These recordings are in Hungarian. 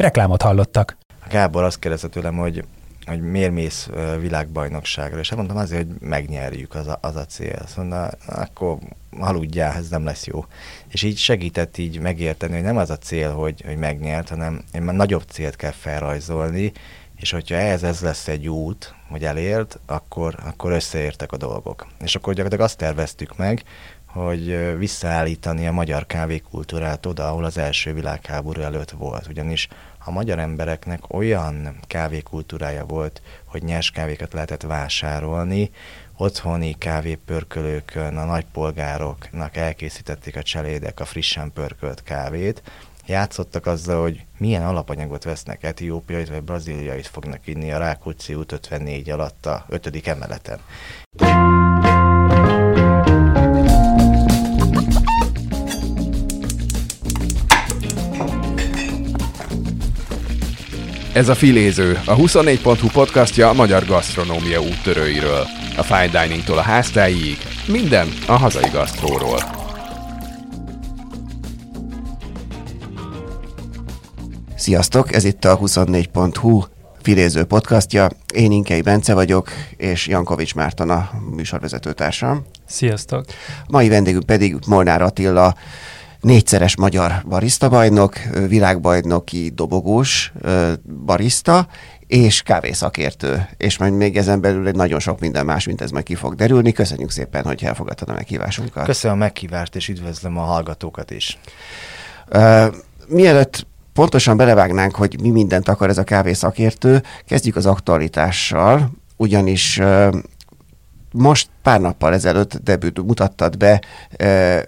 Reklámot hallottak. Gábor azt kérdezte tőlem, hogy, hogy miért mész világbajnokságra, és mondtam azért, hogy megnyerjük, az a, az a cél. Azt mondta, akkor aludjál, ez nem lesz jó. És így segített így megérteni, hogy nem az a cél, hogy, hogy megnyert, hanem egy már nagyobb célt kell felrajzolni, és hogyha ehhez ez lesz egy út, hogy elért, akkor, akkor összeértek a dolgok. És akkor gyakorlatilag azt terveztük meg, hogy visszaállítani a magyar kávékultúrát oda, ahol az első világháború előtt volt. Ugyanis a magyar embereknek olyan kávékultúrája volt, hogy nyers kávékat lehetett vásárolni, otthoni kávépörkölőkön a nagypolgároknak elkészítették a cselédek a frissen pörkölt kávét, játszottak azzal, hogy milyen alapanyagot vesznek etiópiait vagy brazíliait fognak inni a Rákóczi út 54 alatt a 5. emeleten. Ez a Filéző, a 24.hu podcastja a magyar gasztronómia úttörőiről. A fine diningtól a háztáig, minden a hazai gasztróról. Sziasztok, ez itt a 24.hu Filéző podcastja. Én Inkei Bence vagyok, és Jankovics Márton a műsorvezetőtársam. Sziasztok! Mai vendégünk pedig Molnár Attila, négyszeres magyar barista bajnok, világbajnoki dobogós barista, és kávészakértő, és majd még ezen belül egy nagyon sok minden más, mint ez majd ki fog derülni. Köszönjük szépen, hogy elfogadtad a meghívásunkat. Köszönöm a meghívást, és üdvözlöm a hallgatókat is. Uh, mielőtt pontosan belevágnánk, hogy mi mindent akar ez a kávészakértő, kezdjük az aktualitással, ugyanis uh, most pár nappal ezelőtt debüt mutattad be uh,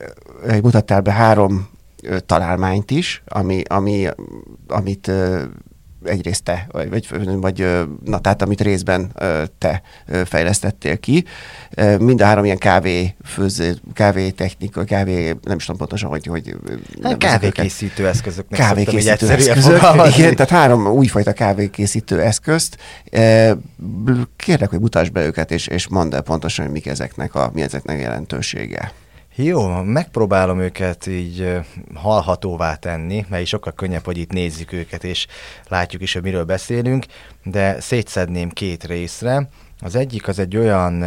mutattál be három találmányt is, ami, ami, amit egyrészt te, vagy, vagy na, tehát amit részben te fejlesztettél ki. Mind a három ilyen kávé főző, kávé technika, kávé, nem is tudom pontosan, hogy... hogy hát kávékészítő eszközöknek kávékészítő eszközök, igen, tehát három újfajta kávékészítő eszközt. Kérlek, hogy mutasd be őket, és, és mondd el pontosan, hogy mik ezeknek a, mi ezeknek a jelentősége. Jó, megpróbálom őket így hallhatóvá tenni, mert sokkal könnyebb, hogy itt nézzük őket, és látjuk is, hogy miről beszélünk, de szétszedném két részre. Az egyik az egy olyan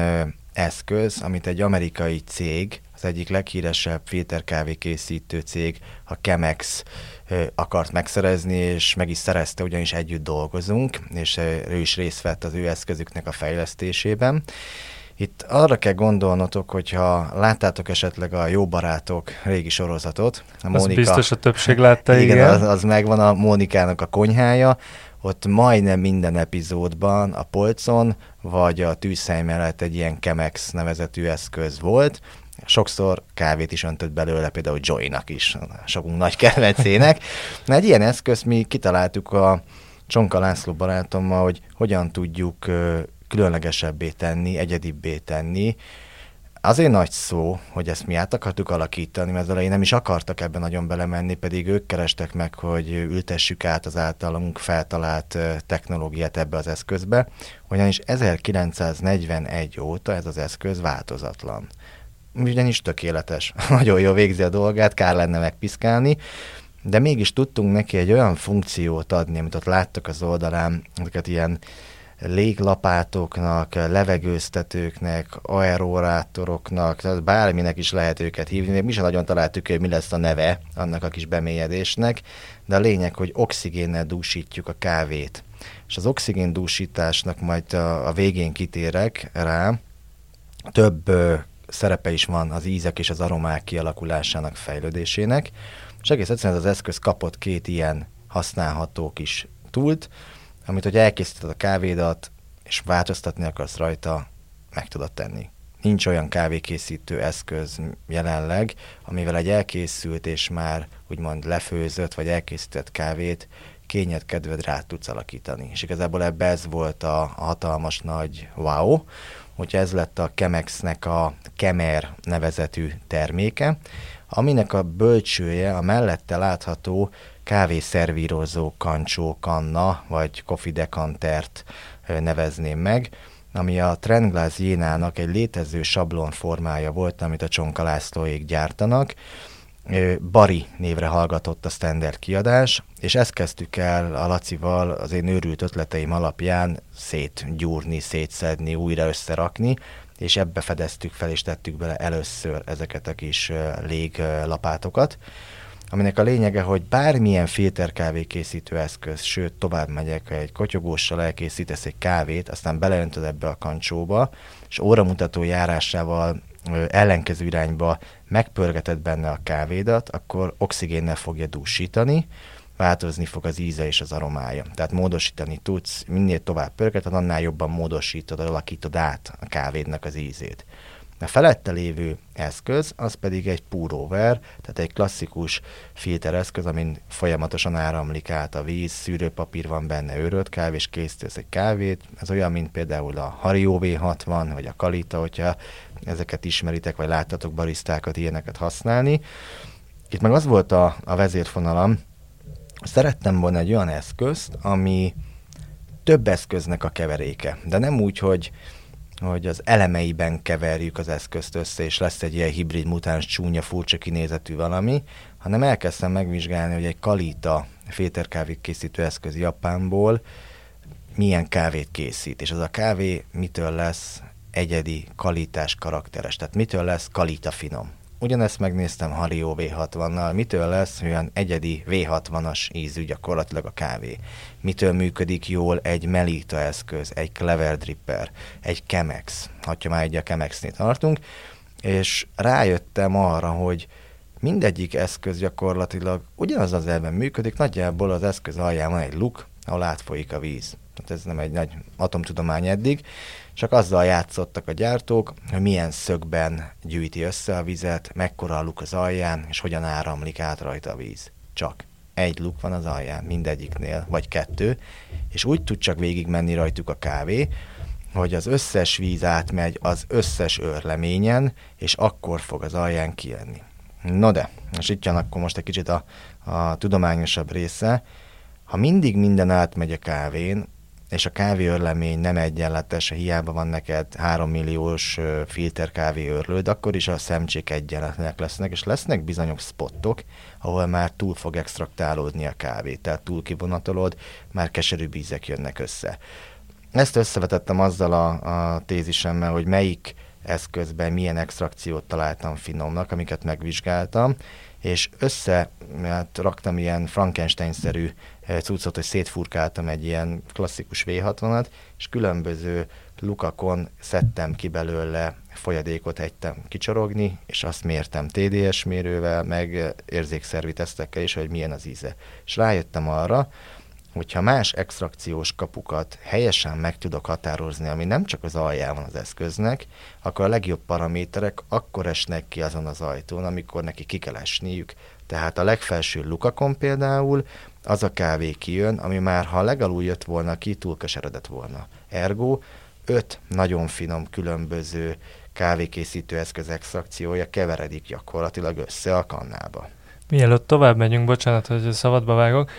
eszköz, amit egy amerikai cég, az egyik leghíresebb filterkávékészítő cég, a Chemex akart megszerezni, és meg is szerezte, ugyanis együtt dolgozunk, és ő is részt vett az ő eszközüknek a fejlesztésében. Itt arra kell gondolnotok, hogyha láttátok esetleg a Jó Barátok régi sorozatot. A Mónika, az biztos a többség látta, igen. igen. Az, az megvan a Mónikának a konyhája, ott majdnem minden epizódban a polcon, vagy a tűzhely mellett egy ilyen Chemex nevezetű eszköz volt, sokszor kávét is öntött belőle, például Joy-nak is, sokunk nagy kedvencének. Na, egy ilyen eszközt mi kitaláltuk a Csonka László barátommal, hogy hogyan tudjuk különlegesebbé tenni, egyedibbé tenni. Azért nagy szó, hogy ezt mi át akartuk alakítani, mert az elején nem is akartak ebben nagyon belemenni, pedig ők kerestek meg, hogy ültessük át az általunk feltalált technológiát ebbe az eszközbe, ugyanis 1941 óta ez az eszköz változatlan. Ugyanis tökéletes, nagyon jó végzi a dolgát, kár lenne megpiszkálni, de mégis tudtunk neki egy olyan funkciót adni, amit ott láttak az oldalán, ezeket ilyen léglapátoknak, levegőztetőknek, aerorátoroknak, tehát bárminek is lehet őket hívni. Még mi sem nagyon találtuk, hogy mi lesz a neve annak a kis bemélyedésnek, de a lényeg, hogy oxigénnel dúsítjuk a kávét. És az oxigén dúsításnak majd a, végén kitérek rá, több szerepe is van az ízek és az aromák kialakulásának, fejlődésének, és egész egyszerűen az eszköz kapott két ilyen használható kis túlt, amit, hogy elkészíted a kávédat, és változtatni akarsz rajta, meg tudod tenni. Nincs olyan kávékészítő eszköz jelenleg, amivel egy elkészült és már úgymond lefőzött vagy elkészített kávét kényed, kedved rá tudsz alakítani. És igazából ebbe ez volt a, hatalmas nagy wow, hogy ez lett a Chemexnek a Kemer nevezetű terméke, aminek a bölcsője a mellette látható kávészervírozó kancsó kanna, vagy coffee decantert nevezném meg, ami a Trendglass Jénának egy létező sablon formája volt, amit a Csonka Lászlóék gyártanak. Bari névre hallgatott a standard kiadás, és ezt kezdtük el a Lacival az én őrült ötleteim alapján szétgyúrni, szétszedni, újra összerakni, és ebbe fedeztük fel és tettük bele először ezeket a kis léglapátokat aminek a lényege, hogy bármilyen filterkávé készítő eszköz, sőt, tovább megyek, egy kotyogóssal elkészítesz egy kávét, aztán beleöntöd ebbe a kancsóba, és óramutató járásával ellenkező irányba megpörgeted benne a kávédat, akkor oxigénnel fogja dúsítani, változni fog az íze és az aromája. Tehát módosítani tudsz, minél tovább pörgeted, annál jobban módosítod, alakítod át a kávédnak az ízét. A felette lévő eszköz, az pedig egy púróver, tehát egy klasszikus filtereszköz, amin folyamatosan áramlik át a víz, szűrőpapír van benne, őrölt kávé, és készítesz egy kávét. Ez olyan, mint például a Hario V60, vagy a Kalita, hogyha ezeket ismeritek, vagy láttatok barisztákat ilyeneket használni. Itt meg az volt a, a vezérfonalam, szerettem volna egy olyan eszközt, ami több eszköznek a keveréke, de nem úgy, hogy hogy az elemeiben keverjük az eszközt össze, és lesz egy ilyen hibrid mutáns csúnya, furcsa kinézetű valami, hanem elkezdtem megvizsgálni, hogy egy Kalita féterkávé készítő eszköz Japánból milyen kávét készít, és az a kávé mitől lesz egyedi, kalitás, karakteres, tehát mitől lesz kalita finom. Ugyanezt megnéztem Hario V60-nal, mitől lesz olyan egyedi V60-as ízű gyakorlatilag a kávé. Mitől működik jól egy Melita eszköz, egy Clever Dripper, egy Chemex, ha már egy a Chemexnél tartunk, és rájöttem arra, hogy mindegyik eszköz gyakorlatilag ugyanaz az elben működik, nagyjából az eszköz alján van egy luk, ahol átfolyik a víz. Tehát ez nem egy nagy atomtudomány eddig, csak azzal játszottak a gyártók, hogy milyen szögben gyűjti össze a vizet, mekkora a luk az alján, és hogyan áramlik át rajta a víz. Csak egy luk van az alján, mindegyiknél, vagy kettő, és úgy tud csak végig menni rajtuk a kávé, hogy az összes víz átmegy az összes őrleményen, és akkor fog az alján kijönni. No de, és itt jön akkor most egy kicsit a, a tudományosabb része. Ha mindig minden átmegy a kávén, és a kávéörlemény nem egyenletes, hiába van neked 3 milliós filter kávéörlőd, akkor is a szemcsék egyenletlenek lesznek, és lesznek bizonyos spottok, ahol már túl fog extraktálódni a kávé, tehát túl kivonatolod, már keserű ízek jönnek össze. Ezt összevetettem azzal a, a tézisemmel, hogy melyik eszközben milyen extrakciót találtam finomnak, amiket megvizsgáltam, és össze hát, raktam ilyen Frankenstein-szerű cuccot, hogy szétfurkáltam egy ilyen klasszikus V60-at, és különböző lukakon szedtem ki belőle folyadékot egytem kicsorogni, és azt mértem TDS mérővel, meg érzékszervi tesztekkel is, hogy milyen az íze. És rájöttem arra, hogyha más extrakciós kapukat helyesen meg tudok határozni, ami nem csak az alján van az eszköznek, akkor a legjobb paraméterek akkor esnek ki azon az ajtón, amikor neki ki kell esniük. Tehát a legfelső lukakon például az a kávé kijön, ami már ha legalul jött volna ki, túl keseredett volna. Ergo öt nagyon finom különböző kávékészítő eszköz extrakciója keveredik gyakorlatilag össze a kannába. Mielőtt tovább megyünk, bocsánat, hogy szabadba vágok,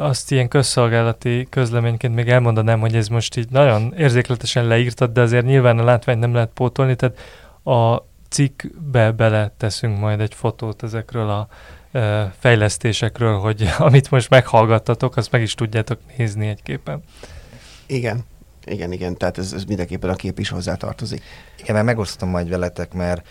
azt ilyen közszolgálati közleményként még elmondanám, hogy ez most így nagyon érzékletesen leírtad, de azért nyilván a látványt nem lehet pótolni, tehát a cikkbe bele teszünk majd egy fotót ezekről a fejlesztésekről, hogy amit most meghallgattatok, azt meg is tudjátok nézni egy képen. Igen. Igen, igen, tehát ez, ez mindenképpen a kép is hozzá tartozik. Igen, mert megosztom majd veletek, mert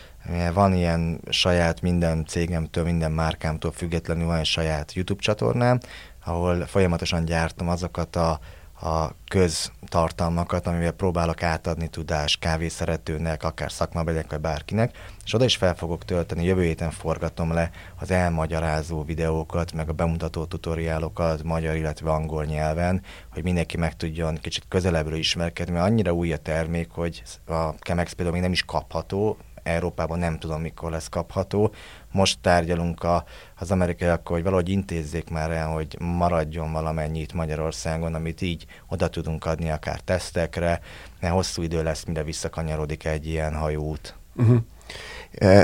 van ilyen saját minden cégemtől, minden márkámtól függetlenül van egy saját YouTube csatornám, ahol folyamatosan gyártom azokat a a köztartalmakat, amivel próbálok átadni tudást kávészeretőnek, akár szakmabeliek, vagy bárkinek, és oda is fel fogok tölteni, jövő héten forgatom le az elmagyarázó videókat, meg a bemutató tutoriálokat magyar, illetve angol nyelven, hogy mindenki meg tudjon kicsit közelebbről ismerkedni, mert annyira új a termék, hogy a Chemex például még nem is kapható, Európában nem tudom, mikor lesz kapható. Most tárgyalunk a, az amerikaiakkal, hogy valahogy intézzék már el, hogy maradjon valamennyit Magyarországon, amit így oda tudunk adni akár tesztekre, mert hosszú idő lesz, mire visszakanyarodik egy ilyen hajóút. Uh-huh.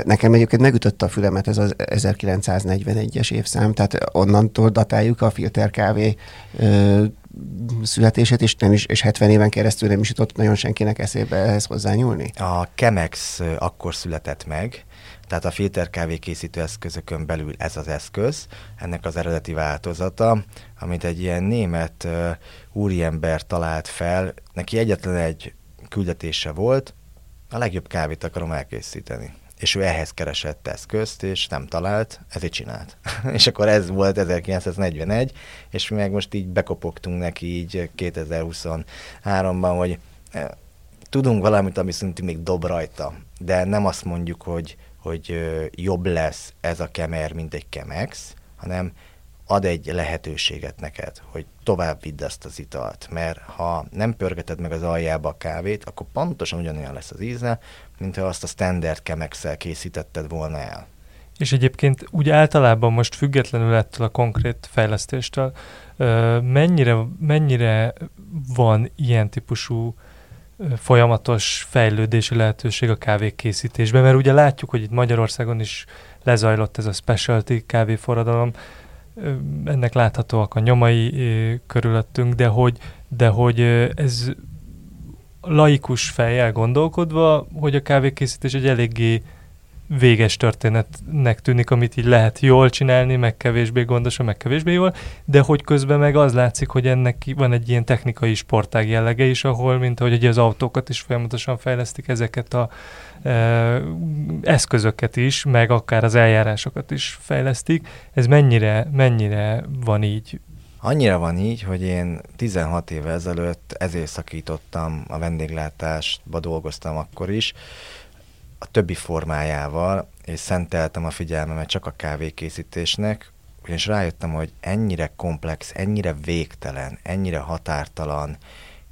Nekem egyébként megütötte a fülemet ez az 1941-es évszám, tehát onnantól datáljuk a filterkávé születését, és, nem is, és 70 éven keresztül nem is jutott nagyon senkinek eszébe ehhez hozzányúlni? A Chemex akkor született meg, tehát a filterkávé készítő eszközökön belül ez az eszköz, ennek az eredeti változata, amit egy ilyen német úriember talált fel, neki egyetlen egy küldetése volt, a legjobb kávét akarom elkészíteni. És ő ehhez keresett eszközt, és nem talált, ezért csinált. és akkor ez volt 1941, és mi meg most így bekopogtunk neki így 2023-ban, hogy eh, tudunk valamit, ami szerintem még dob rajta, de nem azt mondjuk, hogy, hogy jobb lesz ez a kemer, mint egy kemex, hanem ad egy lehetőséget neked, hogy tovább vidd ezt az italt, mert ha nem pörgeted meg az aljába a kávét, akkor pontosan ugyanolyan lesz az íze, mint ha azt a standard kemexel készítetted volna el. És egyébként úgy általában most függetlenül ettől a konkrét fejlesztéstől, mennyire, mennyire van ilyen típusú folyamatos fejlődési lehetőség a kávékészítésben, mert ugye látjuk, hogy itt Magyarországon is lezajlott ez a specialty kávéforradalom, ennek láthatóak a nyomai körülöttünk, de hogy, de hogy ez laikus fejjel gondolkodva, hogy a kávékészítés egy eléggé véges történetnek tűnik, amit így lehet jól csinálni, meg kevésbé gondosan, meg kevésbé jól, de hogy közben meg az látszik, hogy ennek van egy ilyen technikai sportág jellege is, ahol, mint ahogy ugye az autókat is folyamatosan fejlesztik, ezeket a e, eszközöket is, meg akár az eljárásokat is fejlesztik. Ez mennyire, mennyire van így Annyira van így, hogy én 16 évvel ezelőtt ezért szakítottam a vendéglátásba, dolgoztam akkor is, a többi formájával, és szenteltem a figyelmemet csak a kávékészítésnek, ugyanis rájöttem, hogy ennyire komplex, ennyire végtelen, ennyire határtalan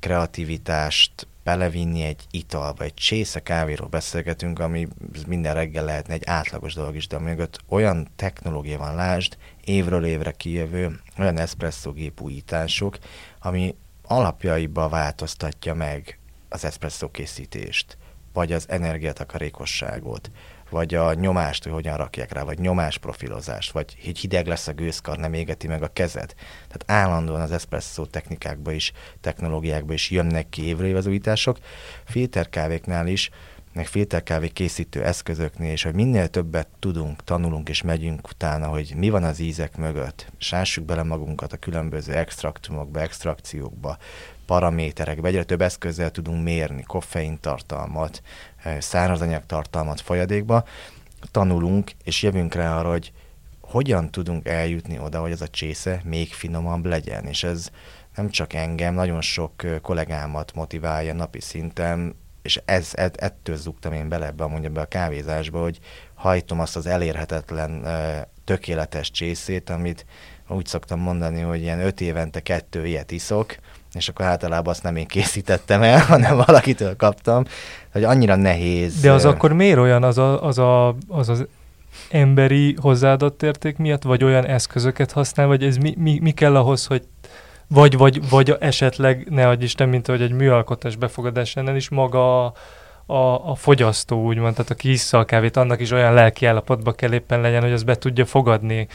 kreativitást belevinni egy italba, egy csésze kávéról beszélgetünk, ami minden reggel lehetne egy átlagos dolog is, de mögött olyan technológia van, lásd, évről évre kijövő, olyan eszpresszó gép újítások, ami alapjaiba változtatja meg az eszpresszó készítést vagy az energiatakarékosságot, vagy a nyomást, hogy hogyan rakják rá, vagy nyomásprofilozást, vagy hogy hideg lesz a gőzkar, nem égeti meg a kezed. Tehát állandóan az espresso technikákba is, technológiákba is jönnek ki évről az újítások. Filterkávéknál is, meg filterkávé készítő eszközöknél, és hogy minél többet tudunk, tanulunk és megyünk utána, hogy mi van az ízek mögött, sássuk bele magunkat a különböző extraktumokba, extrakciókba, paraméterekbe, egyre több eszközzel tudunk mérni koffein tartalmat, eh, szárazanyag tartalmat folyadékba, tanulunk, és jövünk rá arra, hogy hogyan tudunk eljutni oda, hogy ez a csésze még finomabb legyen, és ez nem csak engem, nagyon sok eh, kollégámat motiválja napi szinten, és ez, ettől zugtam én bele ebbe, mondja be a kávézásba, hogy hajtom azt az elérhetetlen, eh, tökéletes csészét, amit úgy szoktam mondani, hogy ilyen öt évente kettő ilyet iszok, és akkor általában azt nem én készítettem el, hanem valakitől kaptam, hogy annyira nehéz. De az akkor miért olyan az a, az, a, az, az emberi hozzáadott érték miatt, vagy olyan eszközöket használ, vagy ez mi, mi, mi kell ahhoz, hogy vagy, vagy, vagy esetleg, ne adj Isten, mint hogy egy műalkotás befogadásánál is maga a, a, a fogyasztó, úgymond, tehát aki issza a kávét, annak is olyan lelki állapotba kell éppen legyen, hogy az be tudja fogadni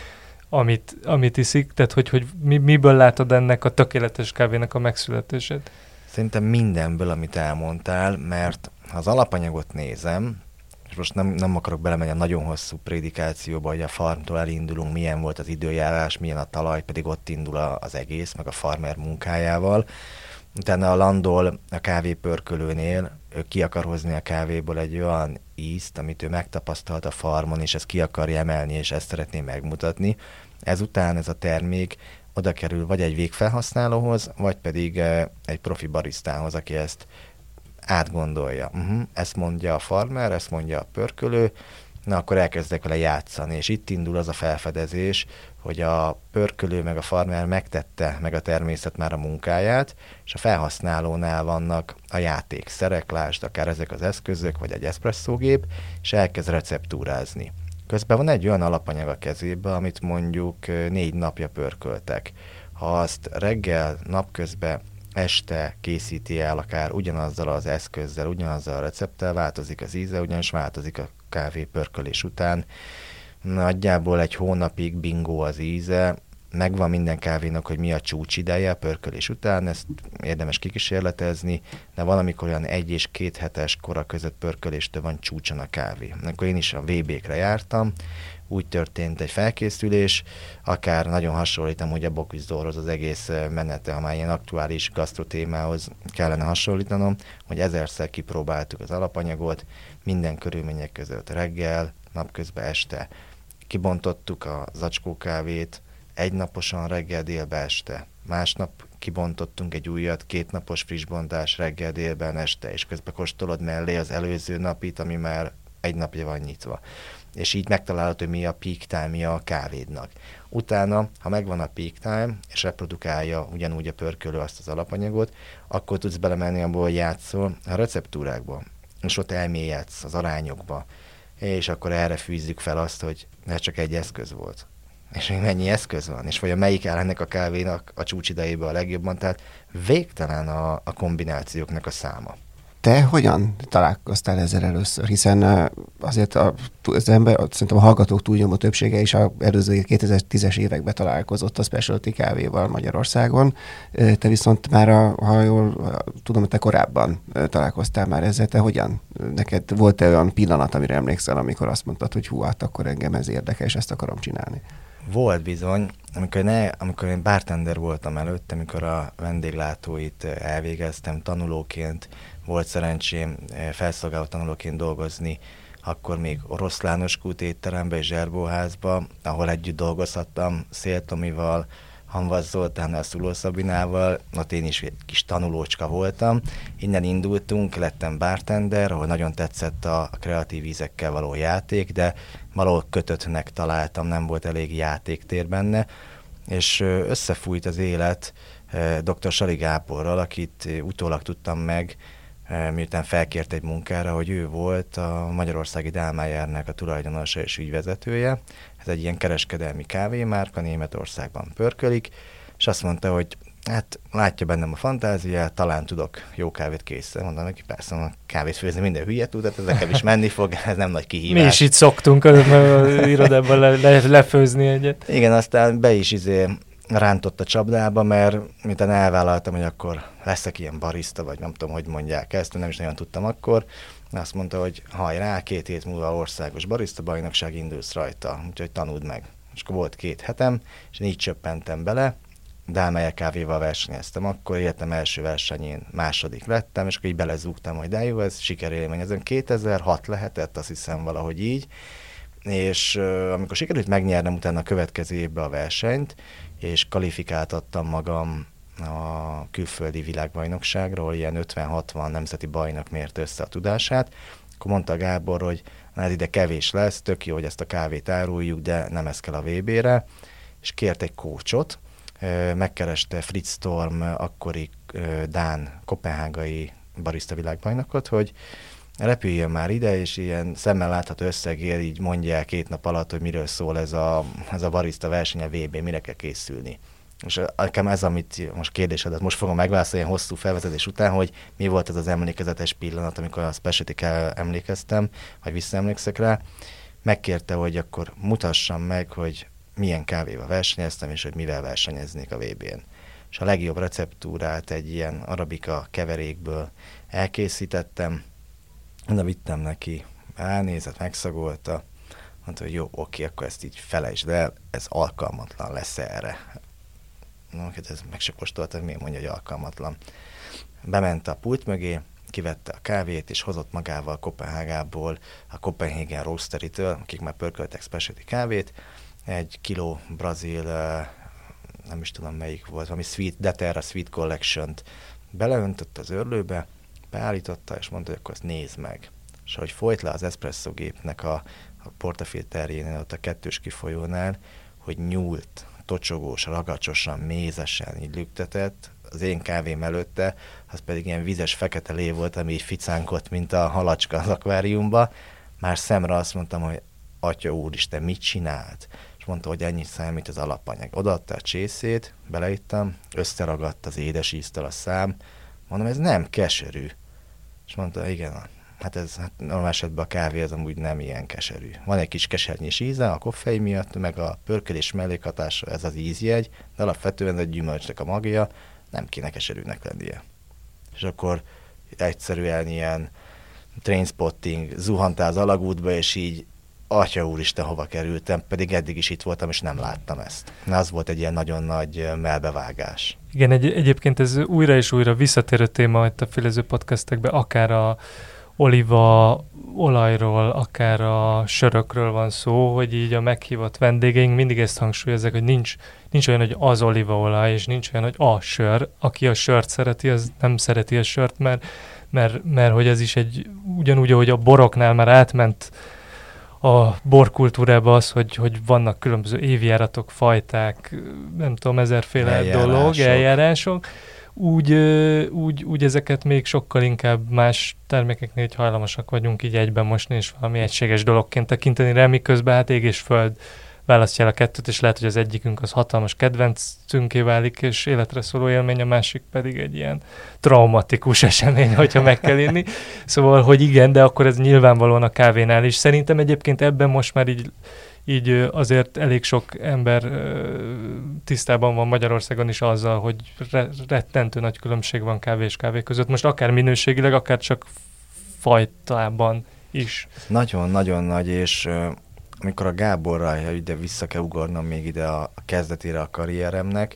amit, amit iszik, tehát hogy, hogy mi, miből látod ennek a tökéletes kávénak a megszületését? Szerintem mindenből, amit elmondtál, mert ha az alapanyagot nézem, és most nem, nem akarok belemenni a nagyon hosszú prédikációba, hogy a farmtól elindulunk, milyen volt az időjárás, milyen a talaj, pedig ott indul az egész, meg a farmer munkájával. Utána a landol a kávépörkölőnél, ő ki akar hozni a kávéból egy olyan ízt, amit ő megtapasztalt a farmon, és ezt ki akarja emelni, és ezt szeretné megmutatni. Ezután ez a termék oda kerül vagy egy végfelhasználóhoz, vagy pedig eh, egy profi barisztához, aki ezt átgondolja. Uh-huh, ezt mondja a farmer, ezt mondja a pörkölő, na akkor elkezdek vele játszani, és itt indul az a felfedezés, hogy a pörkölő meg a farmer megtette meg a természet már a munkáját, és a felhasználónál vannak a játékszerek, lásd, akár ezek az eszközök, vagy egy eszpresszógép, és elkezd receptúrázni. Közben van egy olyan alapanyag a kezébe, amit mondjuk négy napja pörköltek. Ha azt reggel, napközben, este készíti el, akár ugyanazzal az eszközzel, ugyanazzal a recepttel, változik az íze, ugyanis változik a kávé pörkölés után. Nagyjából egy hónapig bingo az íze, megvan minden kávénak, hogy mi a csúcs ideje a pörkölés után, ezt érdemes kikísérletezni, de valamikor olyan egy és két hetes kora között pörköléstől van csúcson a kávé. Akkor én is a VB-kre jártam, úgy történt egy felkészülés, akár nagyon hasonlítom, hogy a bokvizdorhoz az egész menete, ha már ilyen aktuális gasztrotémához kellene hasonlítanom, hogy ezerszer kipróbáltuk az alapanyagot, minden körülmények között reggel, napközben este. Kibontottuk a zacskókávét, egynaposan reggel, délbe, este. Másnap kibontottunk egy újat, kétnapos friss bontás reggel, délben, este, és közben kóstolod mellé az előző napit, ami már egy napja van nyitva. És így megtalálható, hogy mi a peak time a kávédnak. Utána, ha megvan a peak time, és reprodukálja ugyanúgy a pörkölő azt az alapanyagot, akkor tudsz belemenni abból, hogy játszol a receptúrákba, és ott elmélyedsz az arányokba, és akkor erre fűzzük fel azt, hogy ez csak egy eszköz volt és még mennyi eszköz van, és vagy a melyik áll ennek a kávénak a csúcsidejében a legjobban, tehát végtelen a, a kombinációknak a száma. Te hogyan találkoztál ezzel először? Hiszen azért a, az ember, szerintem a hallgatók túlnyomó többsége is a előző 2010-es években találkozott a specialty kávéval Magyarországon. Te viszont már, a, ha jól tudom, te korábban találkoztál már ezzel. Te hogyan? Neked volt-e olyan pillanat, amire emlékszel, amikor azt mondtad, hogy hú, hát akkor engem ez érdekel, és ezt akarom csinálni? Volt bizony, amikor, ne, amikor én bartender voltam előtt, amikor a vendéglátóit elvégeztem tanulóként, volt szerencsém felszolgáló tanulóként dolgozni, akkor még Oroszlános kút étterembe és Zserbóházba, ahol együtt dolgozhattam Széltomival, Hanvas Zoltánnal, Szuló Szabinával, ott én is egy kis tanulócska voltam. Innen indultunk, lettem bartender, ahol nagyon tetszett a kreatív ízekkel való játék, de valahol kötöttnek találtam, nem volt elég játéktér benne, és összefújt az élet dr. Sali Gáborral, akit utólag tudtam meg, miután felkért egy munkára, hogy ő volt a Magyarországi Dálmájárnak a tulajdonosa és ügyvezetője. Ez egy ilyen kereskedelmi kávémárka, Németországban pörkölik, és azt mondta, hogy hát látja bennem a fantáziát, talán tudok jó kávét készíteni. Mondom neki, persze, a kávét főzni minden hülye tud, tehát ezekkel is menni fog, ez nem nagy kihívás. Mi is itt szoktunk az irodában le, le, lefőzni egyet. Igen, aztán be is izé rántott a csapdába, mert miután elvállaltam, hogy akkor leszek ilyen barista, vagy nem tudom, hogy mondják ezt, nem is nagyon tudtam akkor, azt mondta, hogy hajrá, két hét múlva országos barista bajnokság indulsz rajta, úgyhogy tanuld meg. És akkor volt két hetem, és így csöppentem bele, Dálmelye kávéval versenyeztem akkor, életem első versenyén második lettem, és akkor így belezúgtam, hogy de jó, ez sikerélmény. Ezen 2006 lehetett, azt hiszem valahogy így, és uh, amikor sikerült megnyernem utána a következő évben a versenyt, és kvalifikáltattam magam a külföldi világbajnokságról, ilyen 50-60 nemzeti bajnok mért össze a tudását, akkor mondta Gábor, hogy ez ide kevés lesz, tök jó, hogy ezt a kávét áruljuk, de nem ez kell a VB-re, és kért egy kócsot, megkereste Fritz Storm, akkori Dán, kopenhágai barista világbajnokot, hogy repüljön már ide, és ilyen szemmel látható összegér így mondják két nap alatt, hogy miről szól ez a, ez a barista verseny a VB, mire kell készülni. És nekem ez, amit most kérdésedet most fogom megválaszolni ilyen hosszú felvezetés után, hogy mi volt ez az emlékezetes pillanat, amikor a specialty emlékeztem, vagy visszaemlékszek rá. Megkérte, hogy akkor mutassam meg, hogy milyen kávéval versenyeztem, és hogy mivel versenyeznék a VB-n. És a legjobb receptúrát egy ilyen arabika keverékből elkészítettem, de vittem neki, elnézett, megszagolta, mondta, hogy jó, oké, akkor ezt így felejtsd el, ez alkalmatlan lesz erre. No, hát ez meg se kóstolta, miért mondja, hogy alkalmatlan. Bement a pult mögé, kivette a kávét, és hozott magával Kopenhágából, a Copenhagen Roastery-től, akik már pörköltek specialty kávét, egy kiló brazil, nem is tudom melyik volt, valami Sweet Deterra Sweet Collection-t beleöntött az örlőbe, beállította, és mondta, hogy akkor ezt nézd meg. És ahogy folyt le az espresso gépnek a, a portafilterjénél, ott a kettős kifolyónál, hogy nyúlt, tocsogós, ragacsosan, mézesen így lüktetett, az én kávém előtte, az pedig ilyen vizes fekete lé volt, ami így ficánkott, mint a halacska az akváriumba. Már szemre azt mondtam, hogy atya úristen, mit csinált? És mondta, hogy ennyit számít az alapanyag. Odaadta a csészét, beleittam, összeragadt az édes íztől a szám. Mondom, ez nem keserű. És mondta, igen, hát ez hát normál esetben a kávé az amúgy nem ilyen keserű. Van egy kis kesernyés íze a koffein miatt, meg a pörkölés mellékhatása, ez az ízjegy, de alapvetően egy gyümölcsnek a magja, nem kéne keserűnek lennie. És akkor egyszerűen ilyen trainspotting, zuhantál az alagútba, és így atya úristen, hova kerültem, pedig eddig is itt voltam, és nem láttam ezt. Na, az volt egy ilyen nagyon nagy melbevágás. Igen, egy, egyébként ez újra és újra visszatérő téma itt a Filező podcastekben, akár a oliva olajról, akár a sörökről van szó, hogy így a meghívott vendégeink mindig ezt hangsúlyozzák, hogy nincs, nincs olyan, hogy az olívaolaj, és nincs olyan, hogy a sör. Aki a sört szereti, az nem szereti a sört, mert, mert, mert hogy ez is egy, ugyanúgy, ahogy a boroknál már átment a borkultúrába az, hogy, hogy vannak különböző évjáratok, fajták, nem tudom, ezerféle eljárások. dolog, eljárások, úgy, úgy, úgy ezeket még sokkal inkább más termékeknél így hajlamosak vagyunk így egyben mosni, és valami egységes dologként tekinteni rá, miközben hát ég és föld választja el a kettőt, és lehet, hogy az egyikünk az hatalmas kedvencünké válik, és életre szóló élmény, a másik pedig egy ilyen traumatikus esemény, hogyha meg kell inni. Szóval, hogy igen, de akkor ez nyilvánvalóan a kávénál is. Szerintem egyébként ebben most már így így azért elég sok ember tisztában van Magyarországon is azzal, hogy rettentő nagy különbség van kávé és kávé között. Most akár minőségileg, akár csak fajtában is. Nagyon-nagyon nagy, és amikor a Gáborral ide vissza kell ugornom még ide a, kezdetére a karrieremnek,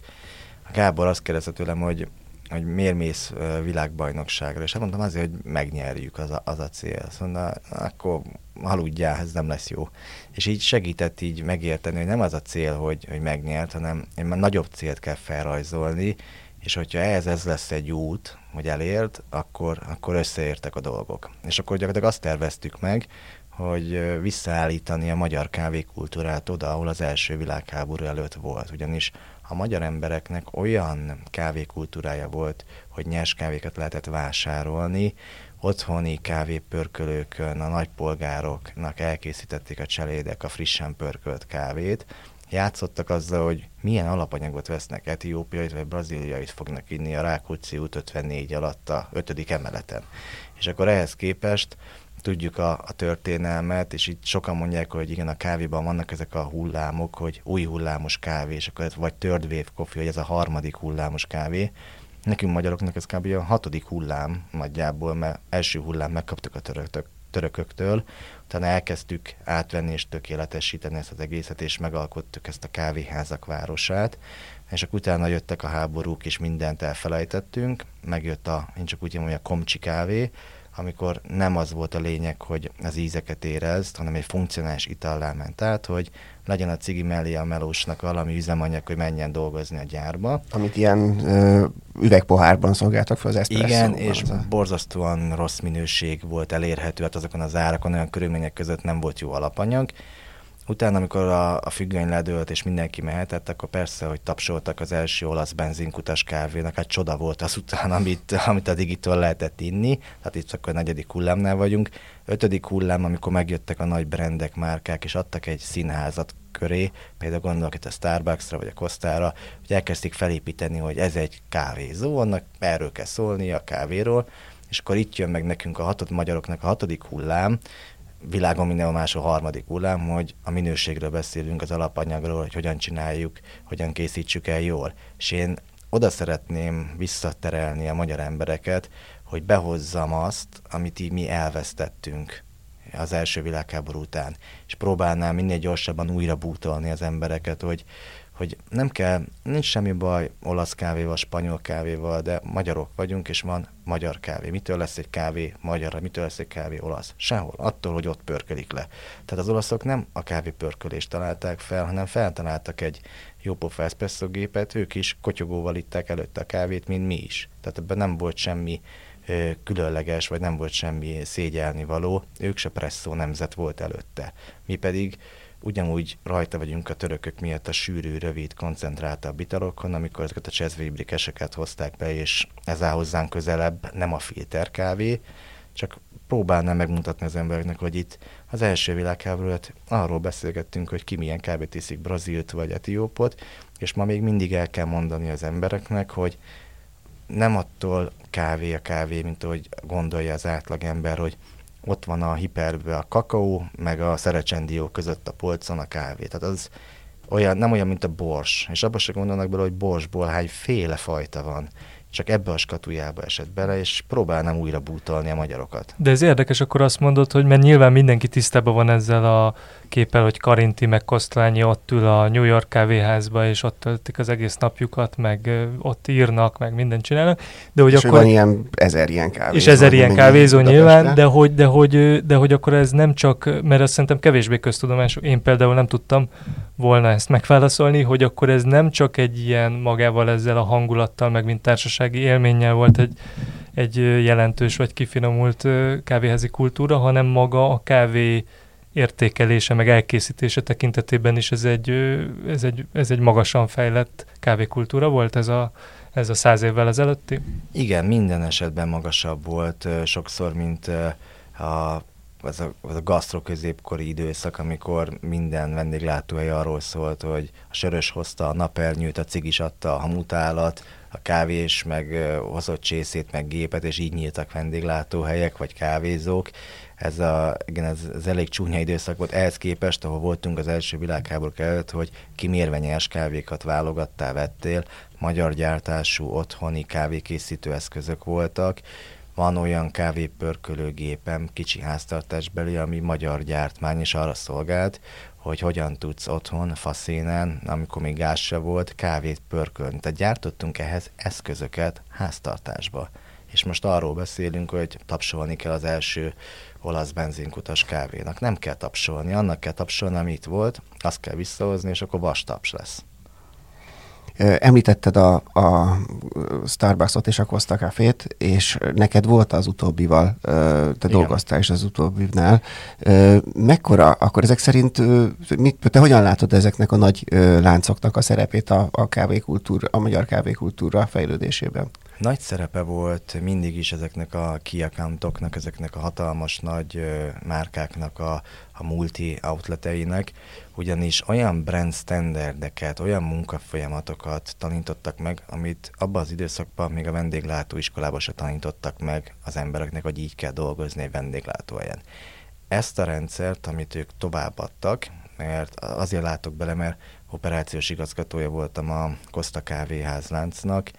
a Gábor azt kérdezte tőlem, hogy hogy miért mész világbajnokságra, és mondtam azért, hogy megnyerjük, az a, az a cél. Azt mondta, akkor aludjál, ez nem lesz jó. És így segített így megérteni, hogy nem az a cél, hogy, hogy megnyert, hanem egy nagyobb célt kell felrajzolni, és hogyha ehhez ez lesz egy út, hogy elért, akkor, akkor összeértek a dolgok. És akkor gyakorlatilag azt terveztük meg, hogy visszaállítani a magyar kávékultúrát oda, ahol az első világháború előtt volt. Ugyanis a magyar embereknek olyan kávékultúrája volt, hogy nyers kávékat lehetett vásárolni, otthoni kávépörkölőkön a nagypolgároknak elkészítették a cselédek a frissen pörkölt kávét, játszottak azzal, hogy milyen alapanyagot vesznek, etiópiait vagy brazíliait fognak inni a Rákóczi út 54 alatt a 5. emeleten. És akkor ehhez képest tudjuk a, a történelmet, és itt sokan mondják, hogy igen, a kávéban vannak ezek a hullámok, hogy új hullámos kávé, és akkor vagy third wave coffee, hogy ez a harmadik hullámos kávé. Nekünk magyaroknak ez kb. a hatodik hullám nagyjából, mert első hullám megkaptuk a töröktök, törököktől, utána elkezdtük átvenni és tökéletesíteni ezt az egészet, és megalkottuk ezt a kávéházak városát, és akkor utána jöttek a háborúk, és mindent elfelejtettünk, megjött a, én csak úgy mondom, a komcsi kávé, amikor nem az volt a lényeg, hogy az ízeket érezd, hanem egy funkcionális itallá ment át, hogy legyen a cigi mellé a melósnak valami üzemanyag, hogy menjen dolgozni a gyárba. Amit ilyen ö, üvegpohárban szolgáltak fel az ezt. Igen, és az a... borzasztóan rossz minőség volt elérhető, hát azokon az árakon olyan körülmények között nem volt jó alapanyag, Utána, amikor a, a függöny ledőlt, és mindenki mehetett, akkor persze, hogy tapsoltak az első olasz benzinkutas kávénak, hát csoda volt az után, amit, amit a digitól lehetett inni, tehát itt akkor a negyedik hullámnál vagyunk. Ötödik hullám, amikor megjöttek a nagy brendek, márkák, és adtak egy színházat köré, például gondolok itt a Starbucksra vagy a Costára, hogy elkezdték felépíteni, hogy ez egy kávézó, annak erről kell szólni a kávéról, és akkor itt jön meg nekünk a hatod magyaroknak a hatodik hullám, világon minden más harmadik hullám, hogy a minőségről beszélünk, az alapanyagról, hogy hogyan csináljuk, hogyan készítsük el jól. És én oda szeretném visszaterelni a magyar embereket, hogy behozzam azt, amit így mi elvesztettünk az első világháború után, és próbálnám minél gyorsabban újra bútolni az embereket, hogy, hogy nem kell, nincs semmi baj olasz kávéval, spanyol kávéval, de magyarok vagyunk, és van magyar kávé. Mitől lesz egy kávé magyar, mitől lesz egy kávé olasz? Sehol. Attól, hogy ott pörkölik le. Tehát az olaszok nem a kávé pörkölést találták fel, hanem feltaláltak egy jópofa espresso gépet, ők is kotyogóval itták előtte a kávét, mint mi is. Tehát ebben nem volt semmi különleges, vagy nem volt semmi szégyelni való. Ők se presszó nemzet volt előtte. Mi pedig ugyanúgy rajta vagyunk a törökök miatt a sűrű, rövid, koncentráltabb italokon, amikor ezeket a csezvébrikeseket hozták be, és ez áll hozzánk közelebb, nem a filter kávé, csak próbálnám megmutatni az embereknek, hogy itt az első világháború arról beszélgettünk, hogy ki milyen kávét iszik, Brazilt vagy Etiópot, és ma még mindig el kell mondani az embereknek, hogy nem attól kávé a kávé, mint ahogy gondolja az átlagember, hogy ott van a hiperbe a kakaó, meg a szerecsendió között a polcon a kávé. Tehát az olyan, nem olyan, mint a bors. És abban se gondolnak bele, hogy borsból hány féle fajta van csak ebbe a skatujába esett bele, és próbálnám újra bútolni a magyarokat. De ez érdekes, akkor azt mondod, hogy mert nyilván mindenki tisztában van ezzel a képpel, hogy Karinti meg Kosztolányi ott ül a New York kávéházba, és ott töltik az egész napjukat, meg ott írnak, meg mindent csinálnak. De hogy és akkor... van ilyen ezer ilyen kávézó. És ezer ilyen kávézó nyilván, de hogy, de, hogy, de hogy akkor ez nem csak, mert azt szerintem kevésbé köztudomás, én például nem tudtam volna ezt megválaszolni, hogy akkor ez nem csak egy ilyen magával ezzel a hangulattal, meg mint társasági élménnyel volt egy, egy jelentős vagy kifinomult kávéházi kultúra, hanem maga a kávé értékelése, meg elkészítése tekintetében is ez egy, ez egy, ez egy magasan fejlett kávékultúra volt ez a, ez a száz évvel ezelőtti? Igen, minden esetben magasabb volt sokszor, mint a az a, az a gasztroközépkori időszak, amikor minden vendéglátóhely arról szólt, hogy a sörös hozta a napernyőt, a cigis adta a hamutálat, a kávés, meg hozott csészét, meg gépet, és így nyíltak vendéglátóhelyek, vagy kávézók. Ez, a, igen, ez, ez elég csúnya időszak volt. Ehhez képest, ahol voltunk az első világháború előtt, hogy ki mérvenyes kávékat válogattál, vettél, magyar gyártású otthoni kávékészítő eszközök voltak, van olyan kávépörkölőgépem, kicsi háztartásbeli, ami magyar gyártmány, és arra szolgált, hogy hogyan tudsz otthon, faszénen, amikor még gáz se volt, kávét pörkölni. Tehát gyártottunk ehhez eszközöket háztartásba. És most arról beszélünk, hogy tapsolni kell az első olasz benzinkutas kávénak. Nem kell tapsolni, annak kell tapsolni, ami itt volt, azt kell visszahozni, és akkor vastaps lesz. Említetted a, a Starbucksot és a Costa Cafét, és neked volt az utóbbival, te Igen. dolgoztál is az utóbbinál. Mekkora, akkor ezek szerint, mit, te hogyan látod ezeknek a nagy láncoknak a szerepét a, a kávékultúra, a magyar kávékultúra fejlődésében? Nagy szerepe volt mindig is ezeknek a key accountoknak, ezeknek a hatalmas nagy márkáknak a, a multi outleteinek, ugyanis olyan brand standardeket, olyan munkafolyamatokat tanítottak meg, amit abban az időszakban még a vendéglátóiskolában se tanítottak meg az embereknek, hogy így kell dolgozni egy vendéglátóhelyen. Ezt a rendszert, amit ők továbbadtak, mert azért látok bele, mert operációs igazgatója voltam a Costa kávéházláncnak,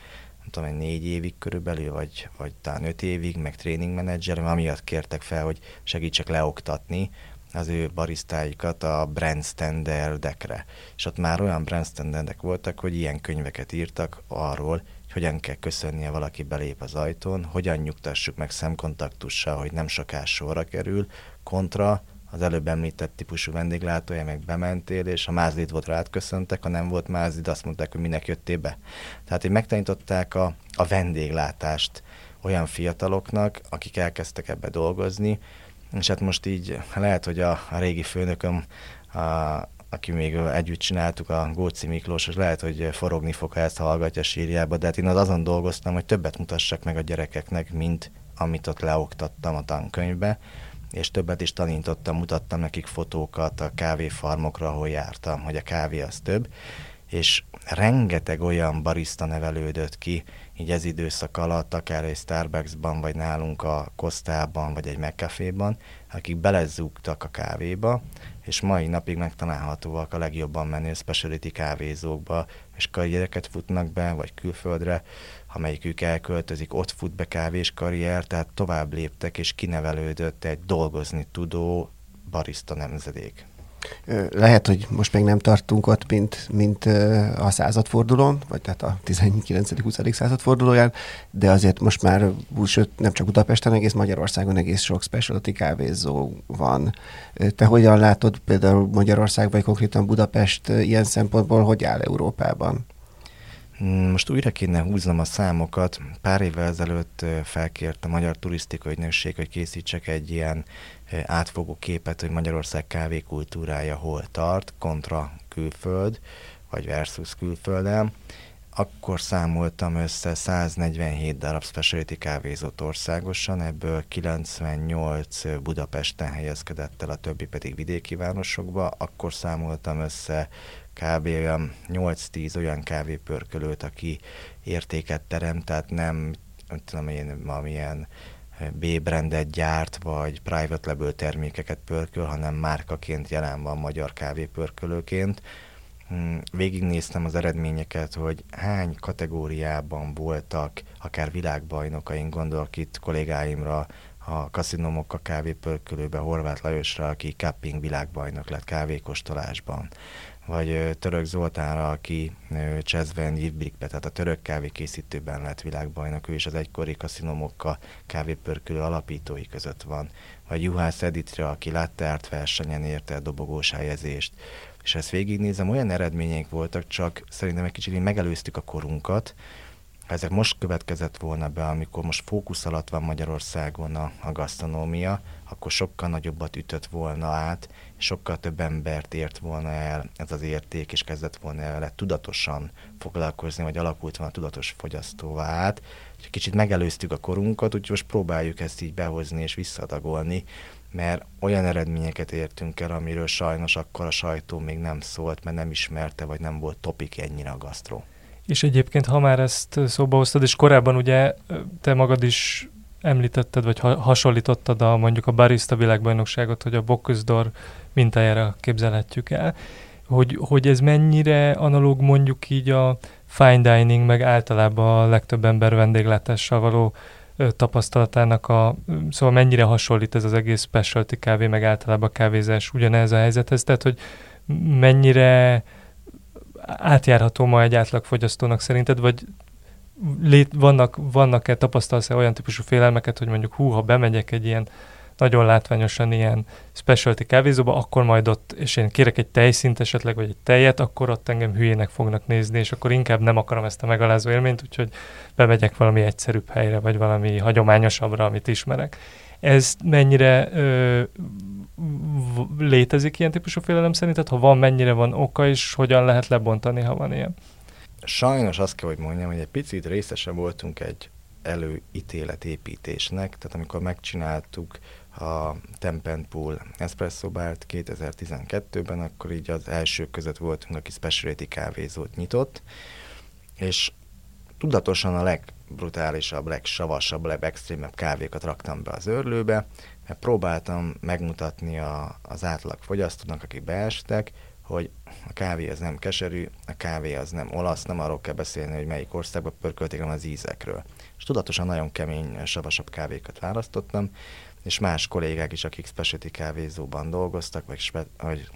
nem tudom, egy négy évig körülbelül, vagy, vagy talán öt évig, meg tréning menedzser, amiatt kértek fel, hogy segítsek leoktatni az ő barisztáikat a brand standardekre. És ott már olyan brand standardek voltak, hogy ilyen könyveket írtak arról, hogy hogyan kell köszönnie valaki belép az ajtón, hogyan nyugtassuk meg szemkontaktussal, hogy nem soká sorra kerül, kontra az előbb említett típusú vendéglátója, meg bementél, és ha mázlid volt, rád köszöntek, ha nem volt mázlid, azt mondták, hogy minek jöttél be. Tehát, hogy megtanították a, a vendéglátást olyan fiataloknak, akik elkezdtek ebbe dolgozni, és hát most így lehet, hogy a, a régi főnököm, a, aki még együtt csináltuk, a Góci Miklós, és lehet, hogy forogni fog, ha ezt hallgatja sírjába, de hát én az azon dolgoztam, hogy többet mutassak meg a gyerekeknek, mint amit ott leoktattam a tankönyvbe, és többet is tanítottam, mutattam nekik fotókat a kávéfarmokra, ahol jártam, hogy a kávé az több, és rengeteg olyan barista nevelődött ki, így ez időszak alatt, akár egy Starbucksban, vagy nálunk a Kostában, vagy egy McCafé-ban, akik belezúgtak a kávéba, és mai napig megtalálhatóak a legjobban menő specialty kávézókba, és karriereket futnak be, vagy külföldre, amelyikük elköltözik, ott fut be kávés karrier, tehát tovább léptek, és kinevelődött egy dolgozni tudó barista nemzedék. Lehet, hogy most még nem tartunk ott, mint, mint a századfordulón, vagy tehát a 19.-20. századfordulóján, de azért most már, sőt, nem csak Budapesten, egész Magyarországon egész sok specialty kávézó van. Te hogyan látod például Magyarország, vagy konkrétan Budapest ilyen szempontból, hogy áll Európában? Mm, most újra kéne húznom a számokat. Pár évvel ezelőtt felkért a Magyar Turisztikai Ügynökség, hogy készítsek egy ilyen átfogó képet, hogy Magyarország kávékultúrája hol tart, kontra külföld, vagy versus külföldel. Akkor számoltam össze 147 darab specialty kávézott országosan, ebből 98 Budapesten helyezkedett el, a többi pedig vidéki városokba. Akkor számoltam össze kb. 8-10 olyan kávépörkölőt, aki értéket teremt, tehát nem tudom én, valamilyen B-brandet gyárt, vagy private label termékeket pörköl, hanem márkaként jelen van magyar kávépörkölőként. Hmm, végignéztem az eredményeket, hogy hány kategóriában voltak akár világbajnokaink, gondolok itt kollégáimra, a kaszinomok a kávépörkölőbe, Horváth Lajosra, aki cupping világbajnok lett kávékostolásban vagy Török Zoltánra, aki Csezven Yivbrikbe, tehát a török kávékészítőben lett világbajnok, ő is az egykori kaszinomokkal kávépörkülő alapítói között van, vagy Juhász Editre, aki látta versenyen érte a dobogós helyezést. És ezt végignézem, olyan eredményeink voltak, csak szerintem egy kicsit megelőztük a korunkat, ezek most következett volna be, amikor most fókusz alatt van Magyarországon a, a gasztronómia, akkor sokkal nagyobbat ütött volna át, és sokkal több embert ért volna el ez az érték, és kezdett volna el tudatosan foglalkozni, vagy alakult volna tudatos fogyasztóvá át. És kicsit megelőztük a korunkat, úgyhogy most próbáljuk ezt így behozni és visszadagolni, mert olyan eredményeket értünk el, amiről sajnos akkor a sajtó még nem szólt, mert nem ismerte, vagy nem volt topik ennyire a gasztró. És egyébként, ha már ezt szóba hoztad, és korábban ugye te magad is említetted, vagy ha- hasonlítottad a mondjuk a barista világbajnokságot, hogy a Bocuse mintájára képzelhetjük el, hogy, hogy ez mennyire analóg mondjuk így a fine dining, meg általában a legtöbb ember vendéglátással való ö, tapasztalatának a, szóval mennyire hasonlít ez az egész specialty kávé, meg általában a kávézás ugyanez a helyzethez, tehát hogy mennyire átjárható ma egy átlagfogyasztónak szerinted, vagy lét, vannak, vannak-e, tapasztalsz-e olyan típusú félelmeket, hogy mondjuk hú, ha bemegyek egy ilyen nagyon látványosan ilyen specialty kávézóba, akkor majd ott, és én kérek egy tejszint esetleg, vagy egy tejet, akkor ott engem hülyének fognak nézni, és akkor inkább nem akarom ezt a megalázó élményt, úgyhogy bemegyek valami egyszerűbb helyre, vagy valami hagyományosabbra, amit ismerek. Ez mennyire ö, létezik ilyen típusú félelem szerinted? Ha van, mennyire van oka, és hogyan lehet lebontani, ha van ilyen? Sajnos azt kell, hogy mondjam, hogy egy picit részesen voltunk egy előítéletépítésnek, tehát amikor megcsináltuk a Tempenpool Espresso Bart 2012-ben, akkor így az első között voltunk, aki specialty kávézót nyitott, és tudatosan a legbrutálisabb, legsavasabb, legextrémebb kávékat raktam be az örlőbe, mert próbáltam megmutatni a, az átlag fogyasztónak, akik beestek, hogy a kávé az nem keserű, a kávé az nem olasz, nem arról kell beszélni, hogy melyik országban pörkölték, hanem az ízekről. És tudatosan nagyon kemény, savasabb kávékat választottam, és más kollégák is, akik specialty kávézóban dolgoztak, vagy, spe- vagy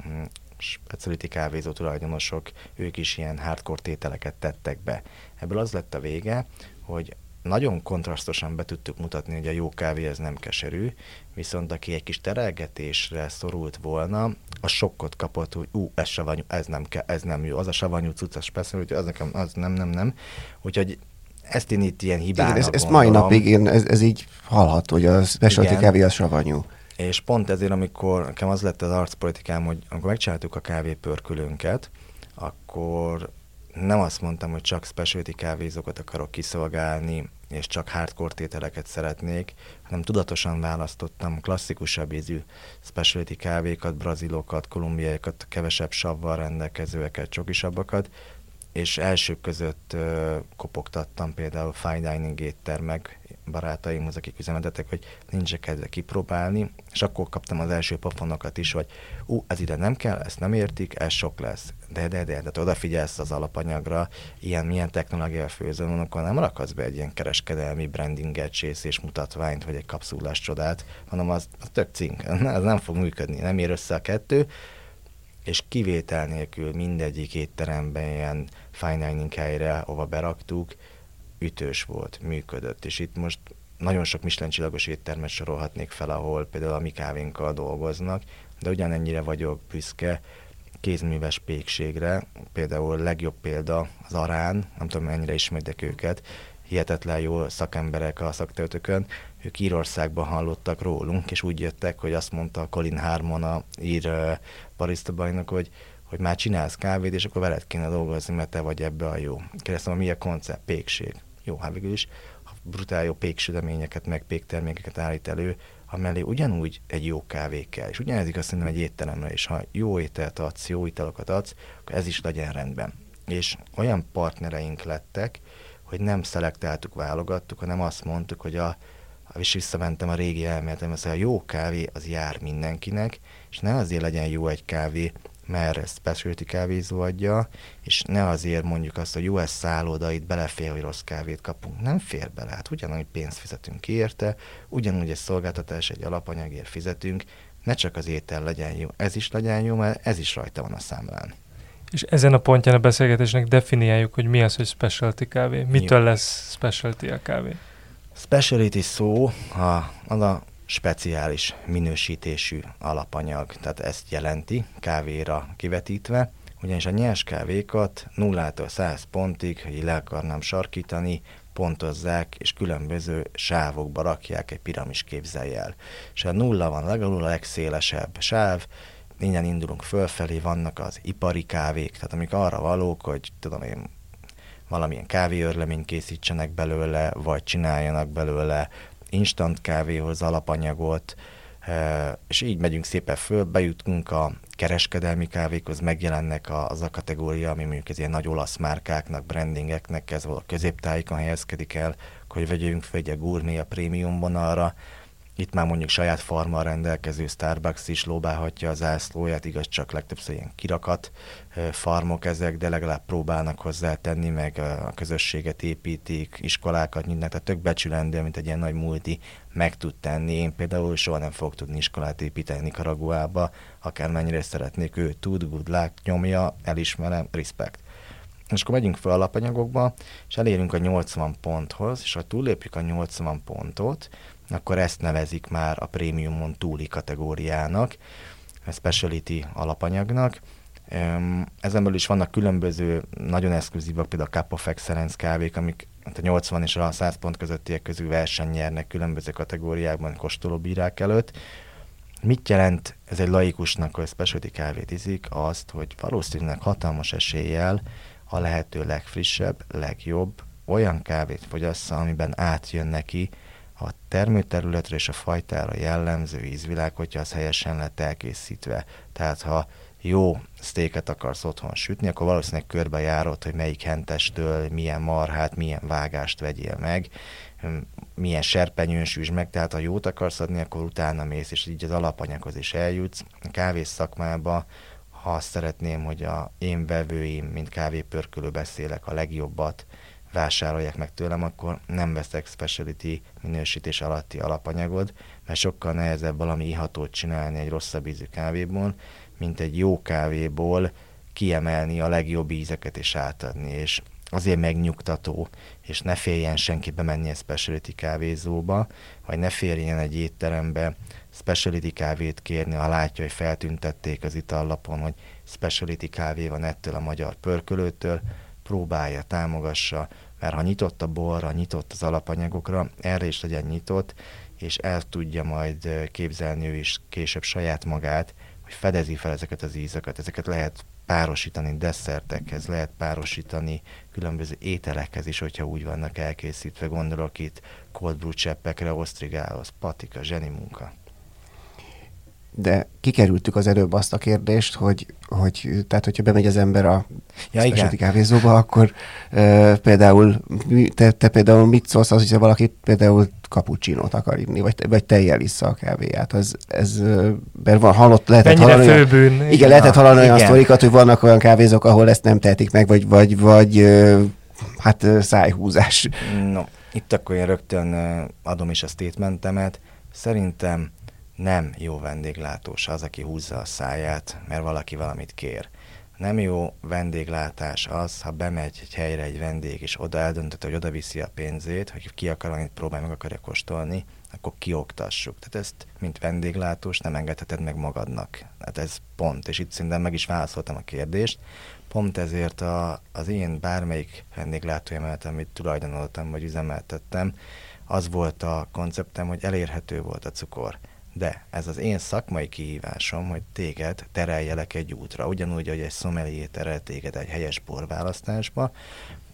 specialty kávézó tulajdonosok, ők is ilyen hardcore tételeket tettek be. Ebből az lett a vége, hogy nagyon kontrasztosan be tudtuk mutatni, hogy a jó kávé ez nem keserű, viszont aki egy kis terelgetésre szorult volna, a sokkot kapott, hogy ú, ez savanyú, ez nem, kell, ez nem jó, az a savanyú cucc, az persze, hogy az nekem, az nem, nem, nem. Úgyhogy ezt én itt ilyen hibának Igen, ez, ez mai napig én, ez, ez így hallható, hogy a specialty kávé az savanyú. És pont ezért, amikor nekem az lett az arcpolitikám, hogy amikor megcsináltuk a kávépörkülőnket, akkor nem azt mondtam, hogy csak specialty kávézókat akarok kiszolgálni, és csak hardcore tételeket szeretnék, hanem tudatosan választottam klasszikusabb ízű specialty kávékat, brazilokat, kolumbiaiakat, kevesebb savval rendelkezőeket, csokisabbakat, és elsők között uh, kopogtattam például fine dining éttermek barátaimhoz, akik üzemeltetek, hogy nincs kedve kipróbálni, és akkor kaptam az első pofonokat is, hogy ú, ez ide nem kell, ezt nem értik, ez sok lesz. De, de, de, de odafigyelsz az alapanyagra, ilyen, milyen technológia főzön, akkor nem rakadsz be egy ilyen kereskedelmi brandinget, és mutatványt, vagy egy kapszulás csodát, hanem az, az tök cink, az nem fog működni, nem ér össze a kettő, és kivétel nélkül mindegyik étteremben ilyen fine dining helyre, ahova beraktuk, ütős volt, működött. És itt most nagyon sok Michelin csillagos éttermet sorolhatnék fel, ahol például a mi kávénkkal dolgoznak, de ugyanennyire vagyok büszke kézműves pékségre. Például legjobb példa az Arán, nem tudom mennyire ismertek őket, hihetetlen jó szakemberek a szaktöltökön, ők Írországban hallottak rólunk, és úgy jöttek, hogy azt mondta Colin Harmon, a ír barista bajnok, hogy hogy már csinálsz kávét, és akkor veled kéne dolgozni, mert te vagy ebbe a jó. Kérdeztem, mi a koncept? Pékség. Jó, hát végül is brutál jó péksüteményeket, meg péktermékeket állít elő, amellé ugyanúgy egy jó kávé kell. És ugyanez igaz szerintem egy étteremre is. Ha jó ételt adsz, jó italokat adsz, akkor ez is legyen rendben. És olyan partnereink lettek, hogy nem szelektáltuk, válogattuk, hanem azt mondtuk, hogy a, és visszamentem a régi elméletem, hogy a jó kávé az jár mindenkinek, és ne azért legyen jó egy kávé, mert ezt specialty kávézó adja, és ne azért mondjuk azt, hogy jó, ez szálloda, itt belefér, hogy rossz kávét kapunk. Nem fér bele, hát ugyanúgy pénzt fizetünk ki érte, ugyanúgy egy szolgáltatás, egy alapanyagért fizetünk, ne csak az étel legyen jó, ez is legyen jó, mert ez is rajta van a számlán. És ezen a pontján a beszélgetésnek definiáljuk, hogy mi az, hogy specialty kávé. Mitől jó. lesz specialty a kávé? Specialty szó a, az a speciális minősítésű alapanyag, tehát ezt jelenti kávéra kivetítve, ugyanis a nyers kávékat 0-tól 100 pontig, hogy le akarnám sarkítani, pontozzák, és különböző sávokba rakják, egy piramis képzelj el. És a nulla van legalább a legszélesebb sáv, innen indulunk fölfelé, vannak az ipari kávék, tehát amik arra valók, hogy tudom én, valamilyen kávéörleményt készítsenek belőle, vagy csináljanak belőle instant kávéhoz alapanyagot, e, és így megyünk szépen föl, bejutunk a kereskedelmi kávékhoz, megjelennek az a kategória, ami mondjuk ez ilyen nagy olasz márkáknak, brandingeknek, ez a középtájékon helyezkedik el, hogy vegyünk fel egy a gourmet, a prémium vonalra, itt már mondjuk saját farmal rendelkező Starbucks is lóbálhatja az ászlóját, igaz, csak legtöbbször ilyen kirakat farmok ezek, de legalább próbálnak hozzá tenni, meg a közösséget építik, iskolákat nyitnak, tehát tök becsülendő, mint egy ilyen nagy multi meg tud tenni. Én például soha nem fogok tudni iskolát építeni Nicaraguába, akármennyire szeretnék, ő tud, good luck, nyomja, elismerem, respect. És akkor megyünk fel alapanyagokba, és elérünk a 80 ponthoz, és ha túllépjük a 80 pontot, akkor ezt nevezik már a prémiumon túli kategóriának, a speciality alapanyagnak. Belül is vannak különböző, nagyon exkluzívak, például a Cup of Excellence kávék, amik hát a 80 és a 100 pont közöttiek közül verseny nyernek különböző kategóriákban kóstolóbírák előtt. Mit jelent ez egy laikusnak, hogy specialty kávét iszik? Azt, hogy valószínűleg hatalmas eséllyel a lehető legfrissebb, legjobb olyan kávét fogyassza, amiben átjön neki a termőterületre és a fajtára jellemző ízvilág, hogyha az helyesen lett elkészítve. Tehát ha jó sztéket akarsz otthon sütni, akkor valószínűleg körbe járod, hogy melyik hentestől, milyen marhát, milyen vágást vegyél meg, milyen serpenyőn süsd meg, tehát ha jót akarsz adni, akkor utána mész, és így az alapanyaghoz is eljutsz. A kávész szakmába, ha azt szeretném, hogy a én vevőim, mint kávépörkölő beszélek, a legjobbat vásárolják meg tőlem, akkor nem veszek speciality minősítés alatti alapanyagod, mert sokkal nehezebb valami ihatót csinálni egy rosszabb ízű kávéból, mint egy jó kávéból kiemelni a legjobb ízeket és átadni, és azért megnyugtató, és ne féljen senki bemenni egy speciality kávézóba, vagy ne férjen egy étterembe speciality kávét kérni, ha látja, hogy feltüntették az itallapon, hogy speciality kávé van ettől a magyar pörkölőtől, próbálja, támogassa, mert ha nyitott a borra, nyitott az alapanyagokra, erre is legyen nyitott, és el tudja majd képzelni ő is később saját magát, hogy fedezi fel ezeket az ízeket, ezeket lehet párosítani desszertekhez, lehet párosítani különböző ételekhez is, hogyha úgy vannak elkészítve. Gondolok itt cold brew cseppekre, osztrigához, patika, zseni munka de kikerültük az előbb azt a kérdést, hogy, hogy tehát, hogyha bemegy az ember a ja, igen. kávézóba, akkor e, például te, te például mit szólsz az, hogyha valaki például kapucsinót akar inni, vagy, vagy tejjel issza a kávéját. Az, ez, mert van, hallott, lehetett Mennyire hallani, főbűn. Igen, igen, lehetett hallani olyan sztorikat, hogy vannak olyan kávézók, ahol ezt nem tehetik meg, vagy, vagy, vagy hát szájhúzás. No, itt akkor én rögtön adom is a statementemet. Szerintem nem jó vendéglátós az, aki húzza a száját, mert valaki valamit kér. Nem jó vendéglátás az, ha bemegy egy helyre egy vendég, és oda eldöntötte, hogy oda viszi a pénzét, hogy ki akar valamit próbálni, meg akarja kóstolni, akkor kioktassuk. Tehát ezt, mint vendéglátós, nem engedheted meg magadnak. Hát ez pont, és itt szerintem meg is válaszoltam a kérdést. Pont ezért a, az én bármelyik vendéglátóemelet, amit tulajdonoltam, vagy üzemeltettem, az volt a konceptem, hogy elérhető volt a cukor. De ez az én szakmai kihívásom, hogy téged tereljelek egy útra. Ugyanúgy, hogy egy szomelié terel téged egy helyes borválasztásba,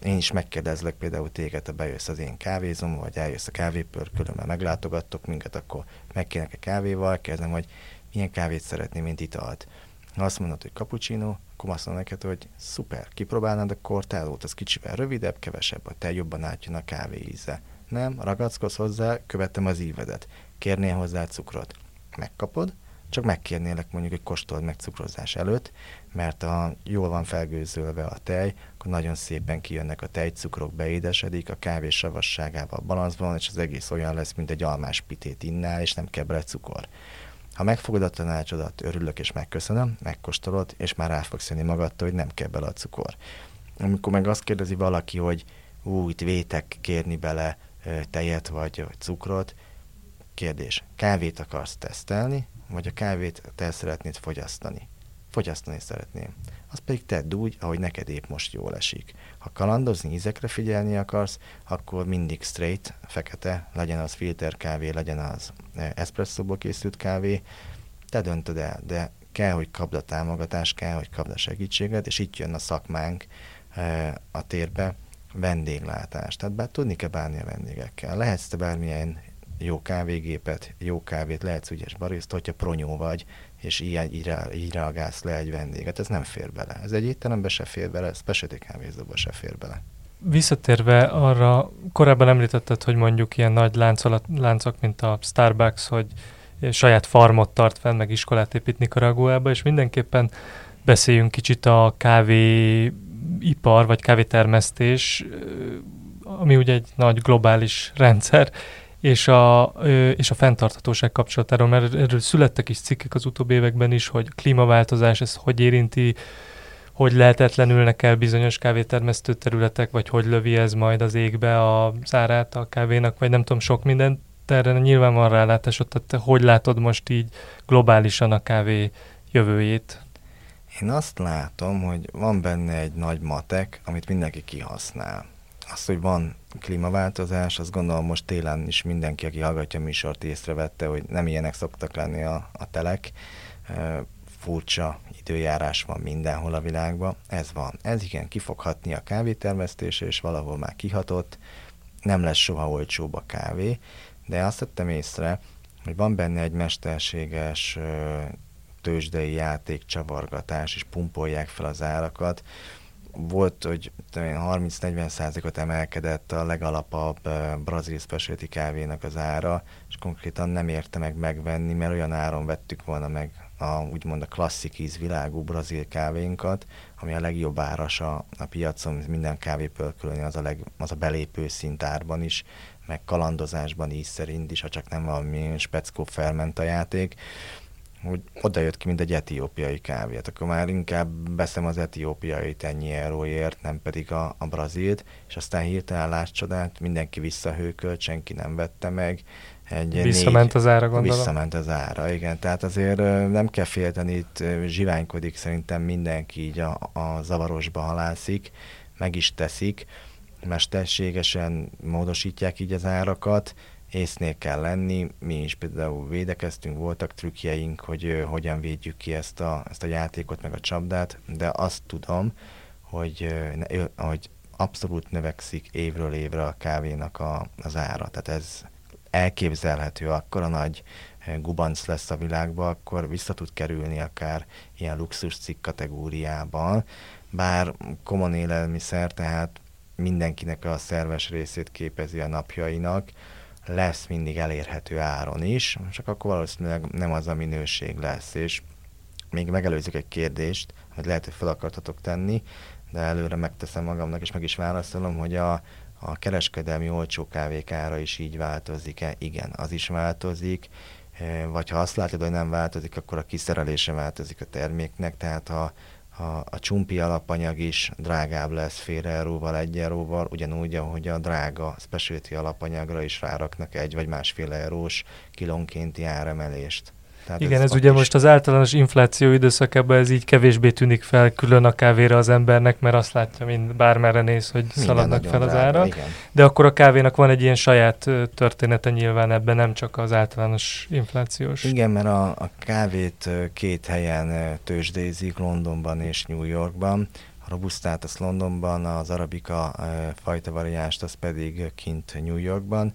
én is megkérdezlek például téged, ha bejössz az én kávézom, vagy eljössz a kávépörkölömmel, meglátogattok minket, akkor megkérnek a kávéval, kérdezem, hogy milyen kávét szeretném, mint italt. Ha azt mondod, hogy cappuccino, akkor azt mondom neked, hogy szuper, kipróbálnád a kortálót, az kicsivel rövidebb, kevesebb a te, jobban átjön a kávé íze. Nem, ragackodsz hozzá, követtem az ívedet. Kérnél hozzá cukrot. Megkapod, csak megkérnélek mondjuk, hogy kóstold meg cukrozás előtt, mert ha jól van felgőzölve a tej, akkor nagyon szépen kijönnek a tejcukrok, beédesedik, a kávé savasságával balanszban és az egész olyan lesz, mint egy almás pitét innál, és nem kell bele cukor. Ha megfogod a tanácsodat, örülök és megköszönöm, megkóstolod, és már rá fogsz jönni magadtól, hogy nem kell bele a cukor. Amikor meg azt kérdezi valaki, hogy ú, itt vétek kérni bele tejet vagy, vagy cukrot, kérdés, kávét akarsz tesztelni, vagy a kávét te szeretnéd fogyasztani? Fogyasztani szeretném. Azt pedig tedd úgy, ahogy neked épp most jól esik. Ha kalandozni, ízekre figyelni akarsz, akkor mindig straight, fekete, legyen az filter kávé, legyen az e, espresszóból készült kávé, te döntöd el, de kell, hogy kapd a támogatást, kell, hogy kapd a segítséget, és itt jön a szakmánk e, a térbe, vendéglátás. Tehát bár tudni kell bánni a vendégekkel. Lehetsz te bármilyen jó kávégépet, jó kávét, lehetsz ügyes bariszt, hogyha pronyó vagy, és így, így, így reagálsz le egy vendéget. Ez nem fér bele. Ez egy étterembe se fér bele, specialty kávézóba se fér bele. Visszatérve arra, korábban említetted, hogy mondjuk ilyen nagy láncolat, láncok, mint a Starbucks, hogy saját farmot tart fenn, meg iskolát épít Nicaraguába, és mindenképpen beszéljünk kicsit a kávéipar, vagy kávétermesztés, ami ugye egy nagy globális rendszer, és a, és a fenntarthatóság kapcsolatáról, mert erről születtek is cikkek az utóbbi években is, hogy a klímaváltozás ez hogy érinti, hogy lehetetlenülnek el bizonyos kávétermesztő területek, vagy hogy lövi ez majd az égbe a zárát a kávénak, vagy nem tudom, sok mindent. Erre nyilván van rálátásod, tehát hogy látod most így globálisan a kávé jövőjét? Én azt látom, hogy van benne egy nagy matek, amit mindenki kihasznál. Azt, hogy van klímaváltozás, azt gondolom most télen is mindenki, aki hallgatja a műsort észrevette, hogy nem ilyenek szoktak lenni a, a telek. Furcsa időjárás van mindenhol a világban. Ez van. Ez igen, kifoghatni a kávétermesztése, és valahol már kihatott. Nem lesz soha olcsóbb a kávé, de azt tettem észre, hogy van benne egy mesterséges tőzsdei játék, csavargatás, és pumpolják fel az árakat, volt, hogy 30-40 százalékot emelkedett a legalapabb brazil specialty kávénak az ára, és konkrétan nem érte meg megvenni, mert olyan áron vettük volna meg a, úgymond a klasszik ízvilágú brazil kávénkat, ami a legjobb áras a, a piacon, minden kávépölkölni az a, leg, az a belépő szintárban is, meg kalandozásban is szerint is, ha csak nem valami speckó ferment a játék hogy oda jött ki, mint egy etiópiai kávé. Hát akkor már inkább veszem az etiópiai ennyi euróért, nem pedig a, a brazilt, és aztán hirtelen csodát, mindenki visszahőkölt, senki nem vette meg. Egy Visszament négy, az ára, gondolom? Visszament az ára, igen. Tehát azért nem kell félteni, itt zsiványkodik szerintem mindenki így a, a zavarosba halászik, meg is teszik, mesterségesen módosítják így az árakat, észnél kell lenni, mi is például védekeztünk, voltak trükkjeink, hogy hogyan védjük ki ezt a, ezt a játékot, meg a csapdát, de azt tudom, hogy, hogy abszolút növekszik évről évre a kávénak a, az ára. Tehát ez elképzelhető, akkor a nagy gubanc lesz a világban, akkor vissza tud kerülni akár ilyen luxus cikk kategóriában, bár komon élelmiszer, tehát mindenkinek a szerves részét képezi a napjainak, lesz mindig elérhető áron is, csak akkor valószínűleg nem az a minőség lesz, és még megelőzzük egy kérdést, hogy lehet, hogy fel akartatok tenni, de előre megteszem magamnak, és meg is válaszolom, hogy a, a kereskedelmi olcsó kávék ára is így változik-e? Igen, az is változik, vagy ha azt látod, hogy nem változik, akkor a kiszerelése változik a terméknek, tehát ha, a, a csumpi alapanyag is drágább lesz fél euróval, egy euróval, ugyanúgy, ahogy a drága specialty alapanyagra is ráraknak egy vagy másfél eurós kilónkénti áremelést. Tehát Igen, ez, ez ugye is... most az általános infláció időszakában ez így kevésbé tűnik fel külön a kávéra az embernek, mert azt látja, mint bármerre néz, hogy Minden szaladnak fel az ára. De akkor a kávénak van egy ilyen saját története nyilván ebben, nem csak az általános inflációs. Igen, mert a, a kávét két helyen tőzsdézik, Londonban és New Yorkban. A robusztát az Londonban, az arabika fajta variást az pedig kint New Yorkban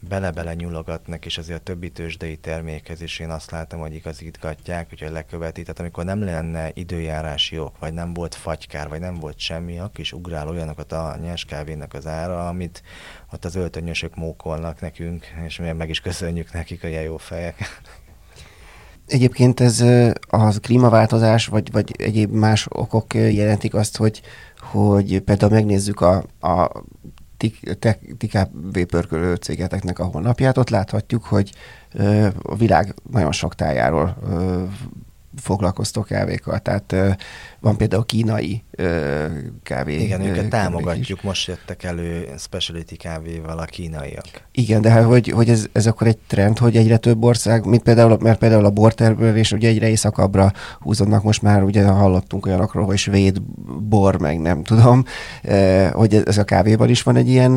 bele-bele nyulogatnak, és azért a többi tőzsdei termékhez is én azt látom, hogy igazítgatják, hogy leköveti. Tehát amikor nem lenne időjárási ok, vagy nem volt fagykár, vagy nem volt semmi, akkor is ugrál olyanokat a nyers az ára, amit ott az öltönyösök mókolnak nekünk, és mi meg is köszönjük nekik a jó fejek. Egyébként ez a klímaváltozás, vagy, vagy egyéb más okok jelentik azt, hogy, hogy például megnézzük a, a TKV pörkölő cégeteknek a honlapját, ott láthatjuk, hogy a világ nagyon sok tájáról foglalkoztok kávékkal. Tehát van például kínai kávé. Igen, őket támogatjuk, most jöttek elő specialty kávéval a kínaiak. Igen, de hogy, hogy ez, ez akkor egy trend, hogy egyre több ország, mint például, mert például a bortermelés ugye egyre északabbra húzódnak, most már ugye hallottunk olyanokról, hogy svéd bor, meg nem tudom, hogy ez a kávéban is van egy ilyen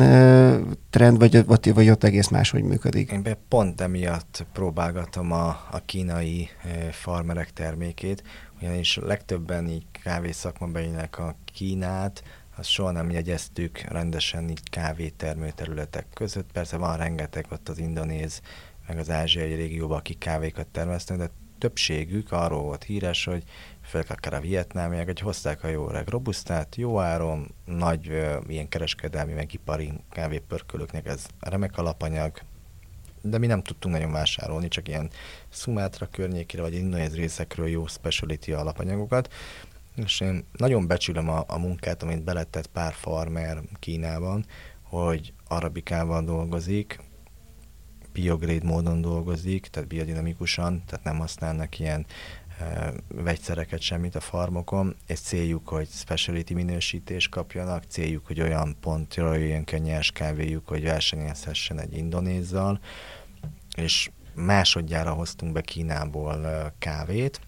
trend, vagy, vagy, vagy ott egész máshogy működik? Én pont emiatt próbálgatom a, a kínai farmerek termékét, ugyanis legtöbben így kávészakmabelinek a Kínát, azt soha nem jegyeztük rendesen így kávétermő területek között. Persze van rengeteg ott az indonéz, meg az ázsiai régióban, akik kávékat termesztenek, de többségük arról volt híres, hogy főleg akár a vietnámiak, hogy hozták a jó öreg robusztát, jó áron, nagy ö, ilyen kereskedelmi, meg ipari kávépörkölőknek ez remek alapanyag, de mi nem tudtunk nagyon vásárolni, csak ilyen Sumatra környékére, vagy indonéz részekről jó speciality alapanyagokat, és én nagyon becsülöm a, a munkát, amit beletett pár farmer Kínában, hogy arabikával dolgozik, biograde módon dolgozik, tehát biodinamikusan, tehát nem használnak ilyen vegyszereket semmit a farmokon, és céljuk, hogy speciality minősítést kapjanak, céljuk, hogy olyan pontra jöjjön ki a nyers kávéjuk, hogy versenyezhessen egy indonézzal, és másodjára hoztunk be Kínából kávét,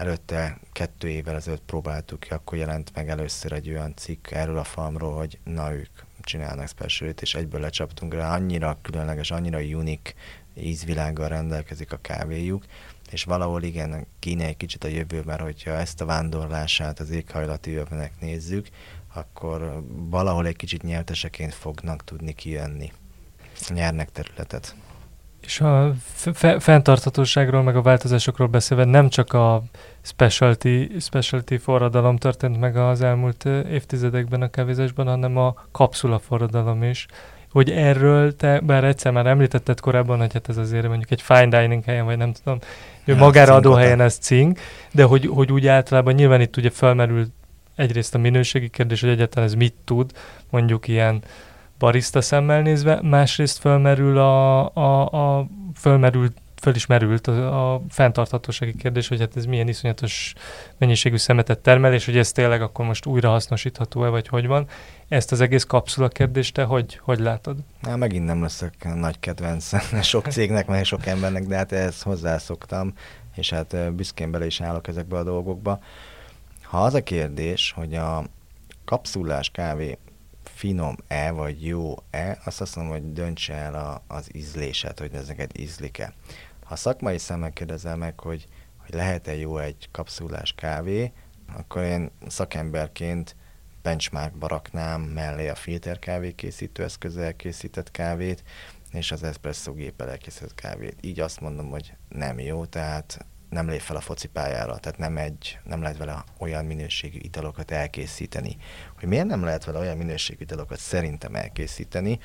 Előtte kettő évvel ezelőtt próbáltuk ki, akkor jelent meg először egy olyan cikk erről a farmról, hogy na ők csinálnak specialit, és egyből lecsaptunk rá, annyira különleges, annyira unik ízvilággal rendelkezik a kávéjuk, és valahol igen, Kína egy kicsit a jövő, mert hogyha ezt a vándorlását az éghajlati jövőnek nézzük, akkor valahol egy kicsit nyerteseként fognak tudni kijönni. Nyernek területet. És a fenntarthatóságról, meg a változásokról beszélve nem csak a specialty, specialty forradalom történt meg az elmúlt évtizedekben a kávézásban, hanem a kapszula forradalom is. Hogy erről te, bár egyszer már említetted korábban, hogy hát ez azért mondjuk egy fine dining helyen, vagy nem tudom, hát, magára adó helyen ez cink, de hogy, hogy úgy általában nyilván itt ugye felmerül egyrészt a minőségi kérdés, hogy egyáltalán ez mit tud, mondjuk ilyen barista szemmel nézve, másrészt fölmerül a, a, a fölmerült föl is merült a, a fenntarthatósági kérdés, hogy hát ez milyen iszonyatos mennyiségű szemetet termel, és hogy ez tényleg akkor most újra hasznosítható-e, vagy hogy van. Ezt az egész kapszula kérdést te hogy, hogy látod? Na, megint nem leszek nagy kedvenc sok cégnek, meg sok embernek, de hát ehhez hozzászoktam, és hát büszkén bele is állok ezekbe a dolgokba. Ha az a kérdés, hogy a kapszulás kávé finom-e, vagy jó-e, azt azt mondom, hogy döntse el a, az ízléset, hogy ez neked ízlik-e. Ha szakmai szemmel kérdezel meg, hogy, hogy lehet-e jó egy kapszulás kávé, akkor én szakemberként benchmarkba raknám mellé a filter kávé készítő eszközzel készített kávét, és az espresso géppel elkészített kávét. Így azt mondom, hogy nem jó, tehát nem lép fel a focipályára, tehát nem, egy, nem lehet vele olyan minőségű italokat elkészíteni. Hogy miért nem lehet vele olyan minőségű italokat szerintem elkészíteni,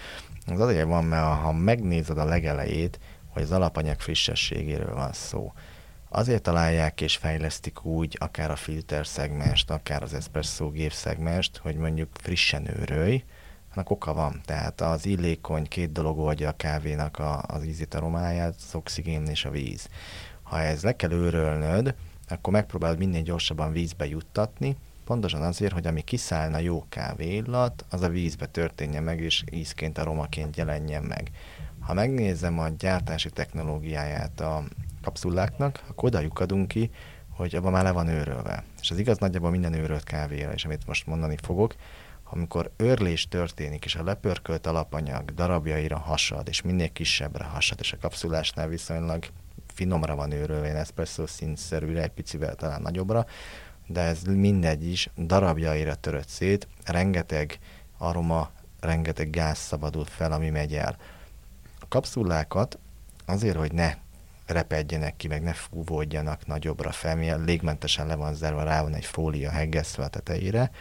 az azért van, mert ha megnézed a legelejét, hogy az alapanyag frissességéről van szó. Azért találják és fejlesztik úgy akár a filter szegmest, akár az espresso gép szegmest, hogy mondjuk frissen őrölj, annak oka van. Tehát az illékony két dolog oldja a kávénak a, az ízét, aromáját, az oxigén és a víz. Ha ez le kell őrölnöd, akkor megpróbálod minél gyorsabban vízbe juttatni, pontosan azért, hogy ami kiszállna jó kávé illat, az a vízbe történjen meg, és ízként, aromaként jelenjen meg. Ha megnézem a gyártási technológiáját a kapszuláknak, akkor oda lyukadunk ki, hogy abban már le van őrölve. És az igaz nagyjából minden őrölt kávéra, és amit most mondani fogok, amikor őrlés történik, és a lepörkölt alapanyag darabjaira hasad, és minél kisebbre hasad, és a kapszulásnál viszonylag finomra van őrölve, én espresso szintszerűre, egy picivel talán nagyobbra, de ez mindegy is, darabjaira törött szét, rengeteg aroma, rengeteg gáz szabadult fel, ami megy el. Kapszulákat azért, hogy ne repedjenek ki, meg ne fúvódjanak nagyobbra fel, milyen légmentesen le van zárva, rá van egy fólia heggesztve a tetejére.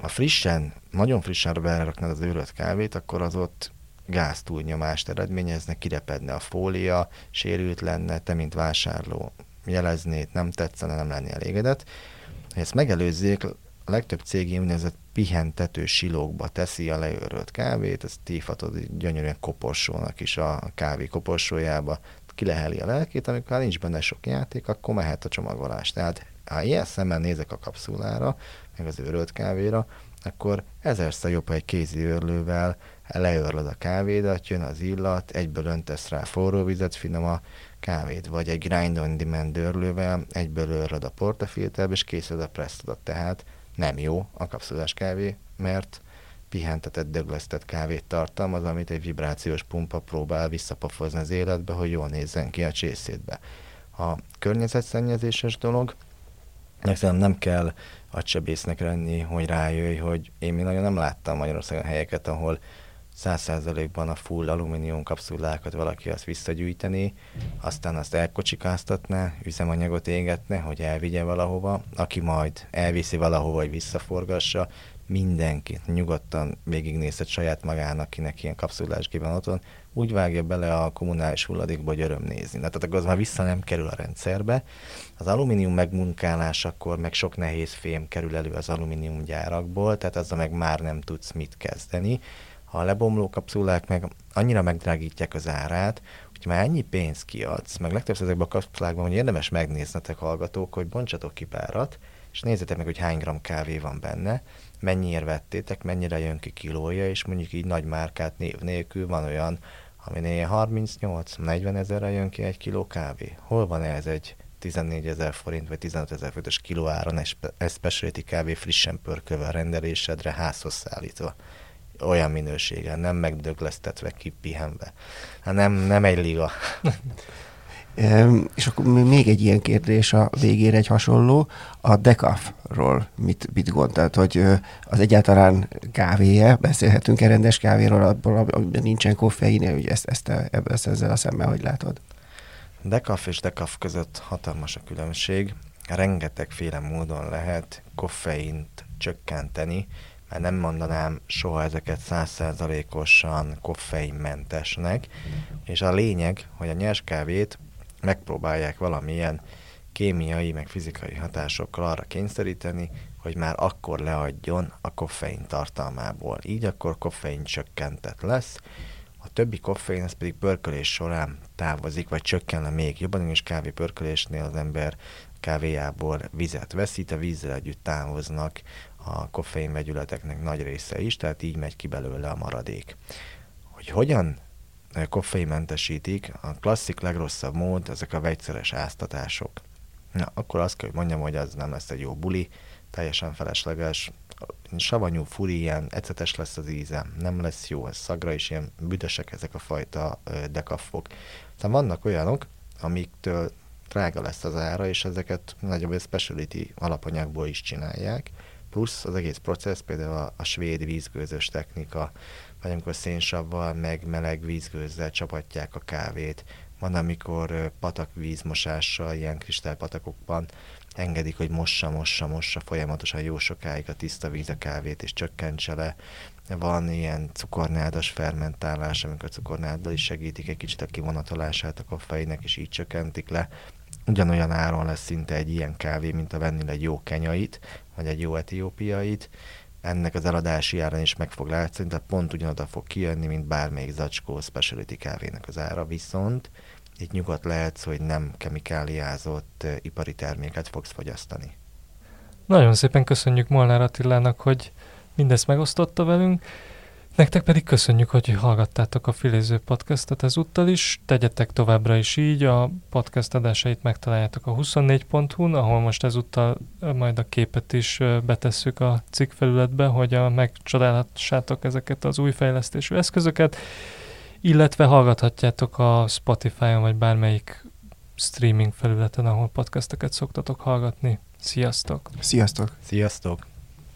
Ha frissen, nagyon frissen beleraknád az őrölt kávét, akkor az ott gáz túlnyomást eredményezne, kirepedne a fólia, sérült lenne, te mint vásárló jeleznéd, nem tetszene, nem lenni elégedett. Hogy ezt megelőzzék, a legtöbb cég úgynevezett pihentető silókba teszi a leőrölt kávét, ezt tífatod gyönyörűen koporsónak is a kávé koporsójába, kileheli a lelkét, amikor nincs benne sok játék, akkor mehet a csomagolás. Tehát ha ilyen szemmel nézek a kapszulára, meg az őrölt kávéra, akkor ezerszer jobb, ha egy kézi őrlővel leőrlöd a kávédat, jön az illat, egyből öntesz rá forró vizet, finom a kávét, vagy egy grind on demand őrlővel egyből őrlöd a portafilterbe, és készül a presszodat. Tehát nem jó a kapszulás kávé, mert pihentetett, döglesztett kávét tartalmaz, amit egy vibrációs pumpa próbál visszapofozni az életbe, hogy jól nézzen ki a csészétbe. A környezetszennyezéses dolog, Egyszerűen nem kell agysebésznek lenni, hogy rájöjj, hogy én még nagyon nem láttam Magyarországon helyeket, ahol száz százalékban a full alumínium kapszulákat valaki azt visszagyűjteni, aztán azt elkocsikáztatná, üzemanyagot égetne, hogy elvigye valahova, aki majd elviszi valahova, hogy visszaforgassa, mindenki nyugodtan végignézhet saját magának, kinek ilyen kapszulásgében otthon, úgy vágja bele a kommunális hulladékba, hogy öröm nézni. Na, tehát akkor az már vissza nem kerül a rendszerbe. Az alumínium megmunkálásakor meg sok nehéz fém kerül elő az alumínium gyárakból, tehát azzal meg már nem tudsz mit kezdeni. A lebomló kapszulák meg annyira megdrágítják az árát, hogy már ennyi pénzt kiadsz, meg legtöbbször ezekben a kapszulákban, hogy érdemes megnéznetek hallgatók, hogy bontsatok ki párat, és nézzétek meg, hogy hány gram kávé van benne, mennyiért vettétek, mennyire jön ki kilója, és mondjuk így nagy márkát név nélkül van olyan, aminél 38-40 ezerre jön ki egy kiló kávé. Hol van ez egy 14 ezer forint vagy 15 ezer forintos kilóáron egy specialty kávé frissen pörkölve rendelésedre házhoz szállítva? Olyan minőségen, nem megdöglesztetve, kipihenve. Hát nem, nem egy liga. És akkor még egy ilyen kérdés a végére egy hasonló. A decafról mit, mit gondolt, hogy az egyáltalán kávéje, beszélhetünk-e rendes kávéról, abból, abból nincsen koffein, hogy ezt, ezt, ezt, ezzel a szemmel hogy látod? Decaf és decaf között hatalmas a különbség. Rengetegféle módon lehet koffeint csökkenteni, mert nem mondanám soha ezeket százszerzalékosan koffeinmentesnek, és a lényeg, hogy a nyerskávét megpróbálják valamilyen kémiai, meg fizikai hatásokkal arra kényszeríteni, hogy már akkor leadjon a koffein tartalmából. Így akkor koffein csökkentett lesz, a többi koffein ez pedig pörkölés során távozik, vagy csökken le még jobban, és kávé pörkölésnél az ember kávéjából vizet veszít, a vízzel együtt távoznak a koffein vegyületeknek nagy része is, tehát így megy ki belőle a maradék. Hogy hogyan koffeinmentesítik, a klasszik legrosszabb mód ezek a vegyszeres áztatások. Na, akkor azt kell, hogy mondjam, hogy az nem lesz egy jó buli, teljesen felesleges, savanyú, furi, ilyen ecetes lesz az íze, nem lesz jó, ez szagra is ilyen büdösek ezek a fajta dekaffok. Tehát vannak olyanok, amiktől drága lesz az ára, és ezeket nagyobb speciality alapanyagból is csinálják, plusz az egész processz, például a, a svéd vízgőzös technika, vagy amikor szénsavval, meg meleg vízgőzzel csapatják a kávét. Van, amikor patakvízmosással, ilyen kristálypatakokban engedik, hogy mossa, mossa, mossa folyamatosan jó sokáig a tiszta víz a kávét, és csökkentse le. Van ilyen cukornádas fermentálás, amikor a cukornáddal is segítik egy kicsit a kivonatolását a koffeinek, és így csökkentik le. Ugyanolyan áron lesz szinte egy ilyen kávé, mint a vennél egy jó kenyait, vagy egy jó etiópiait, ennek az eladási ára is meg fog látszani, tehát pont ugyanoda fog kijönni, mint bármelyik zacskó specialty kávének az ára, viszont itt nyugodt lehetsz, hogy nem kemikáliázott ipari terméket fogsz fogyasztani. Nagyon szépen köszönjük Molnár Attilának, hogy mindezt megosztotta velünk. Nektek pedig köszönjük, hogy hallgattátok a Filéző podcastot ezúttal is. Tegyetek továbbra is így, a podcast adásait megtaláljátok a 24.hu-n, ahol most ezúttal majd a képet is betesszük a cikk felületbe, hogy a, megcsodálhassátok ezeket az új fejlesztésű eszközöket, illetve hallgathatjátok a Spotify-on vagy bármelyik streaming felületen, ahol podcasteket szoktatok hallgatni. Sziasztok! Sziasztok! Sziasztok!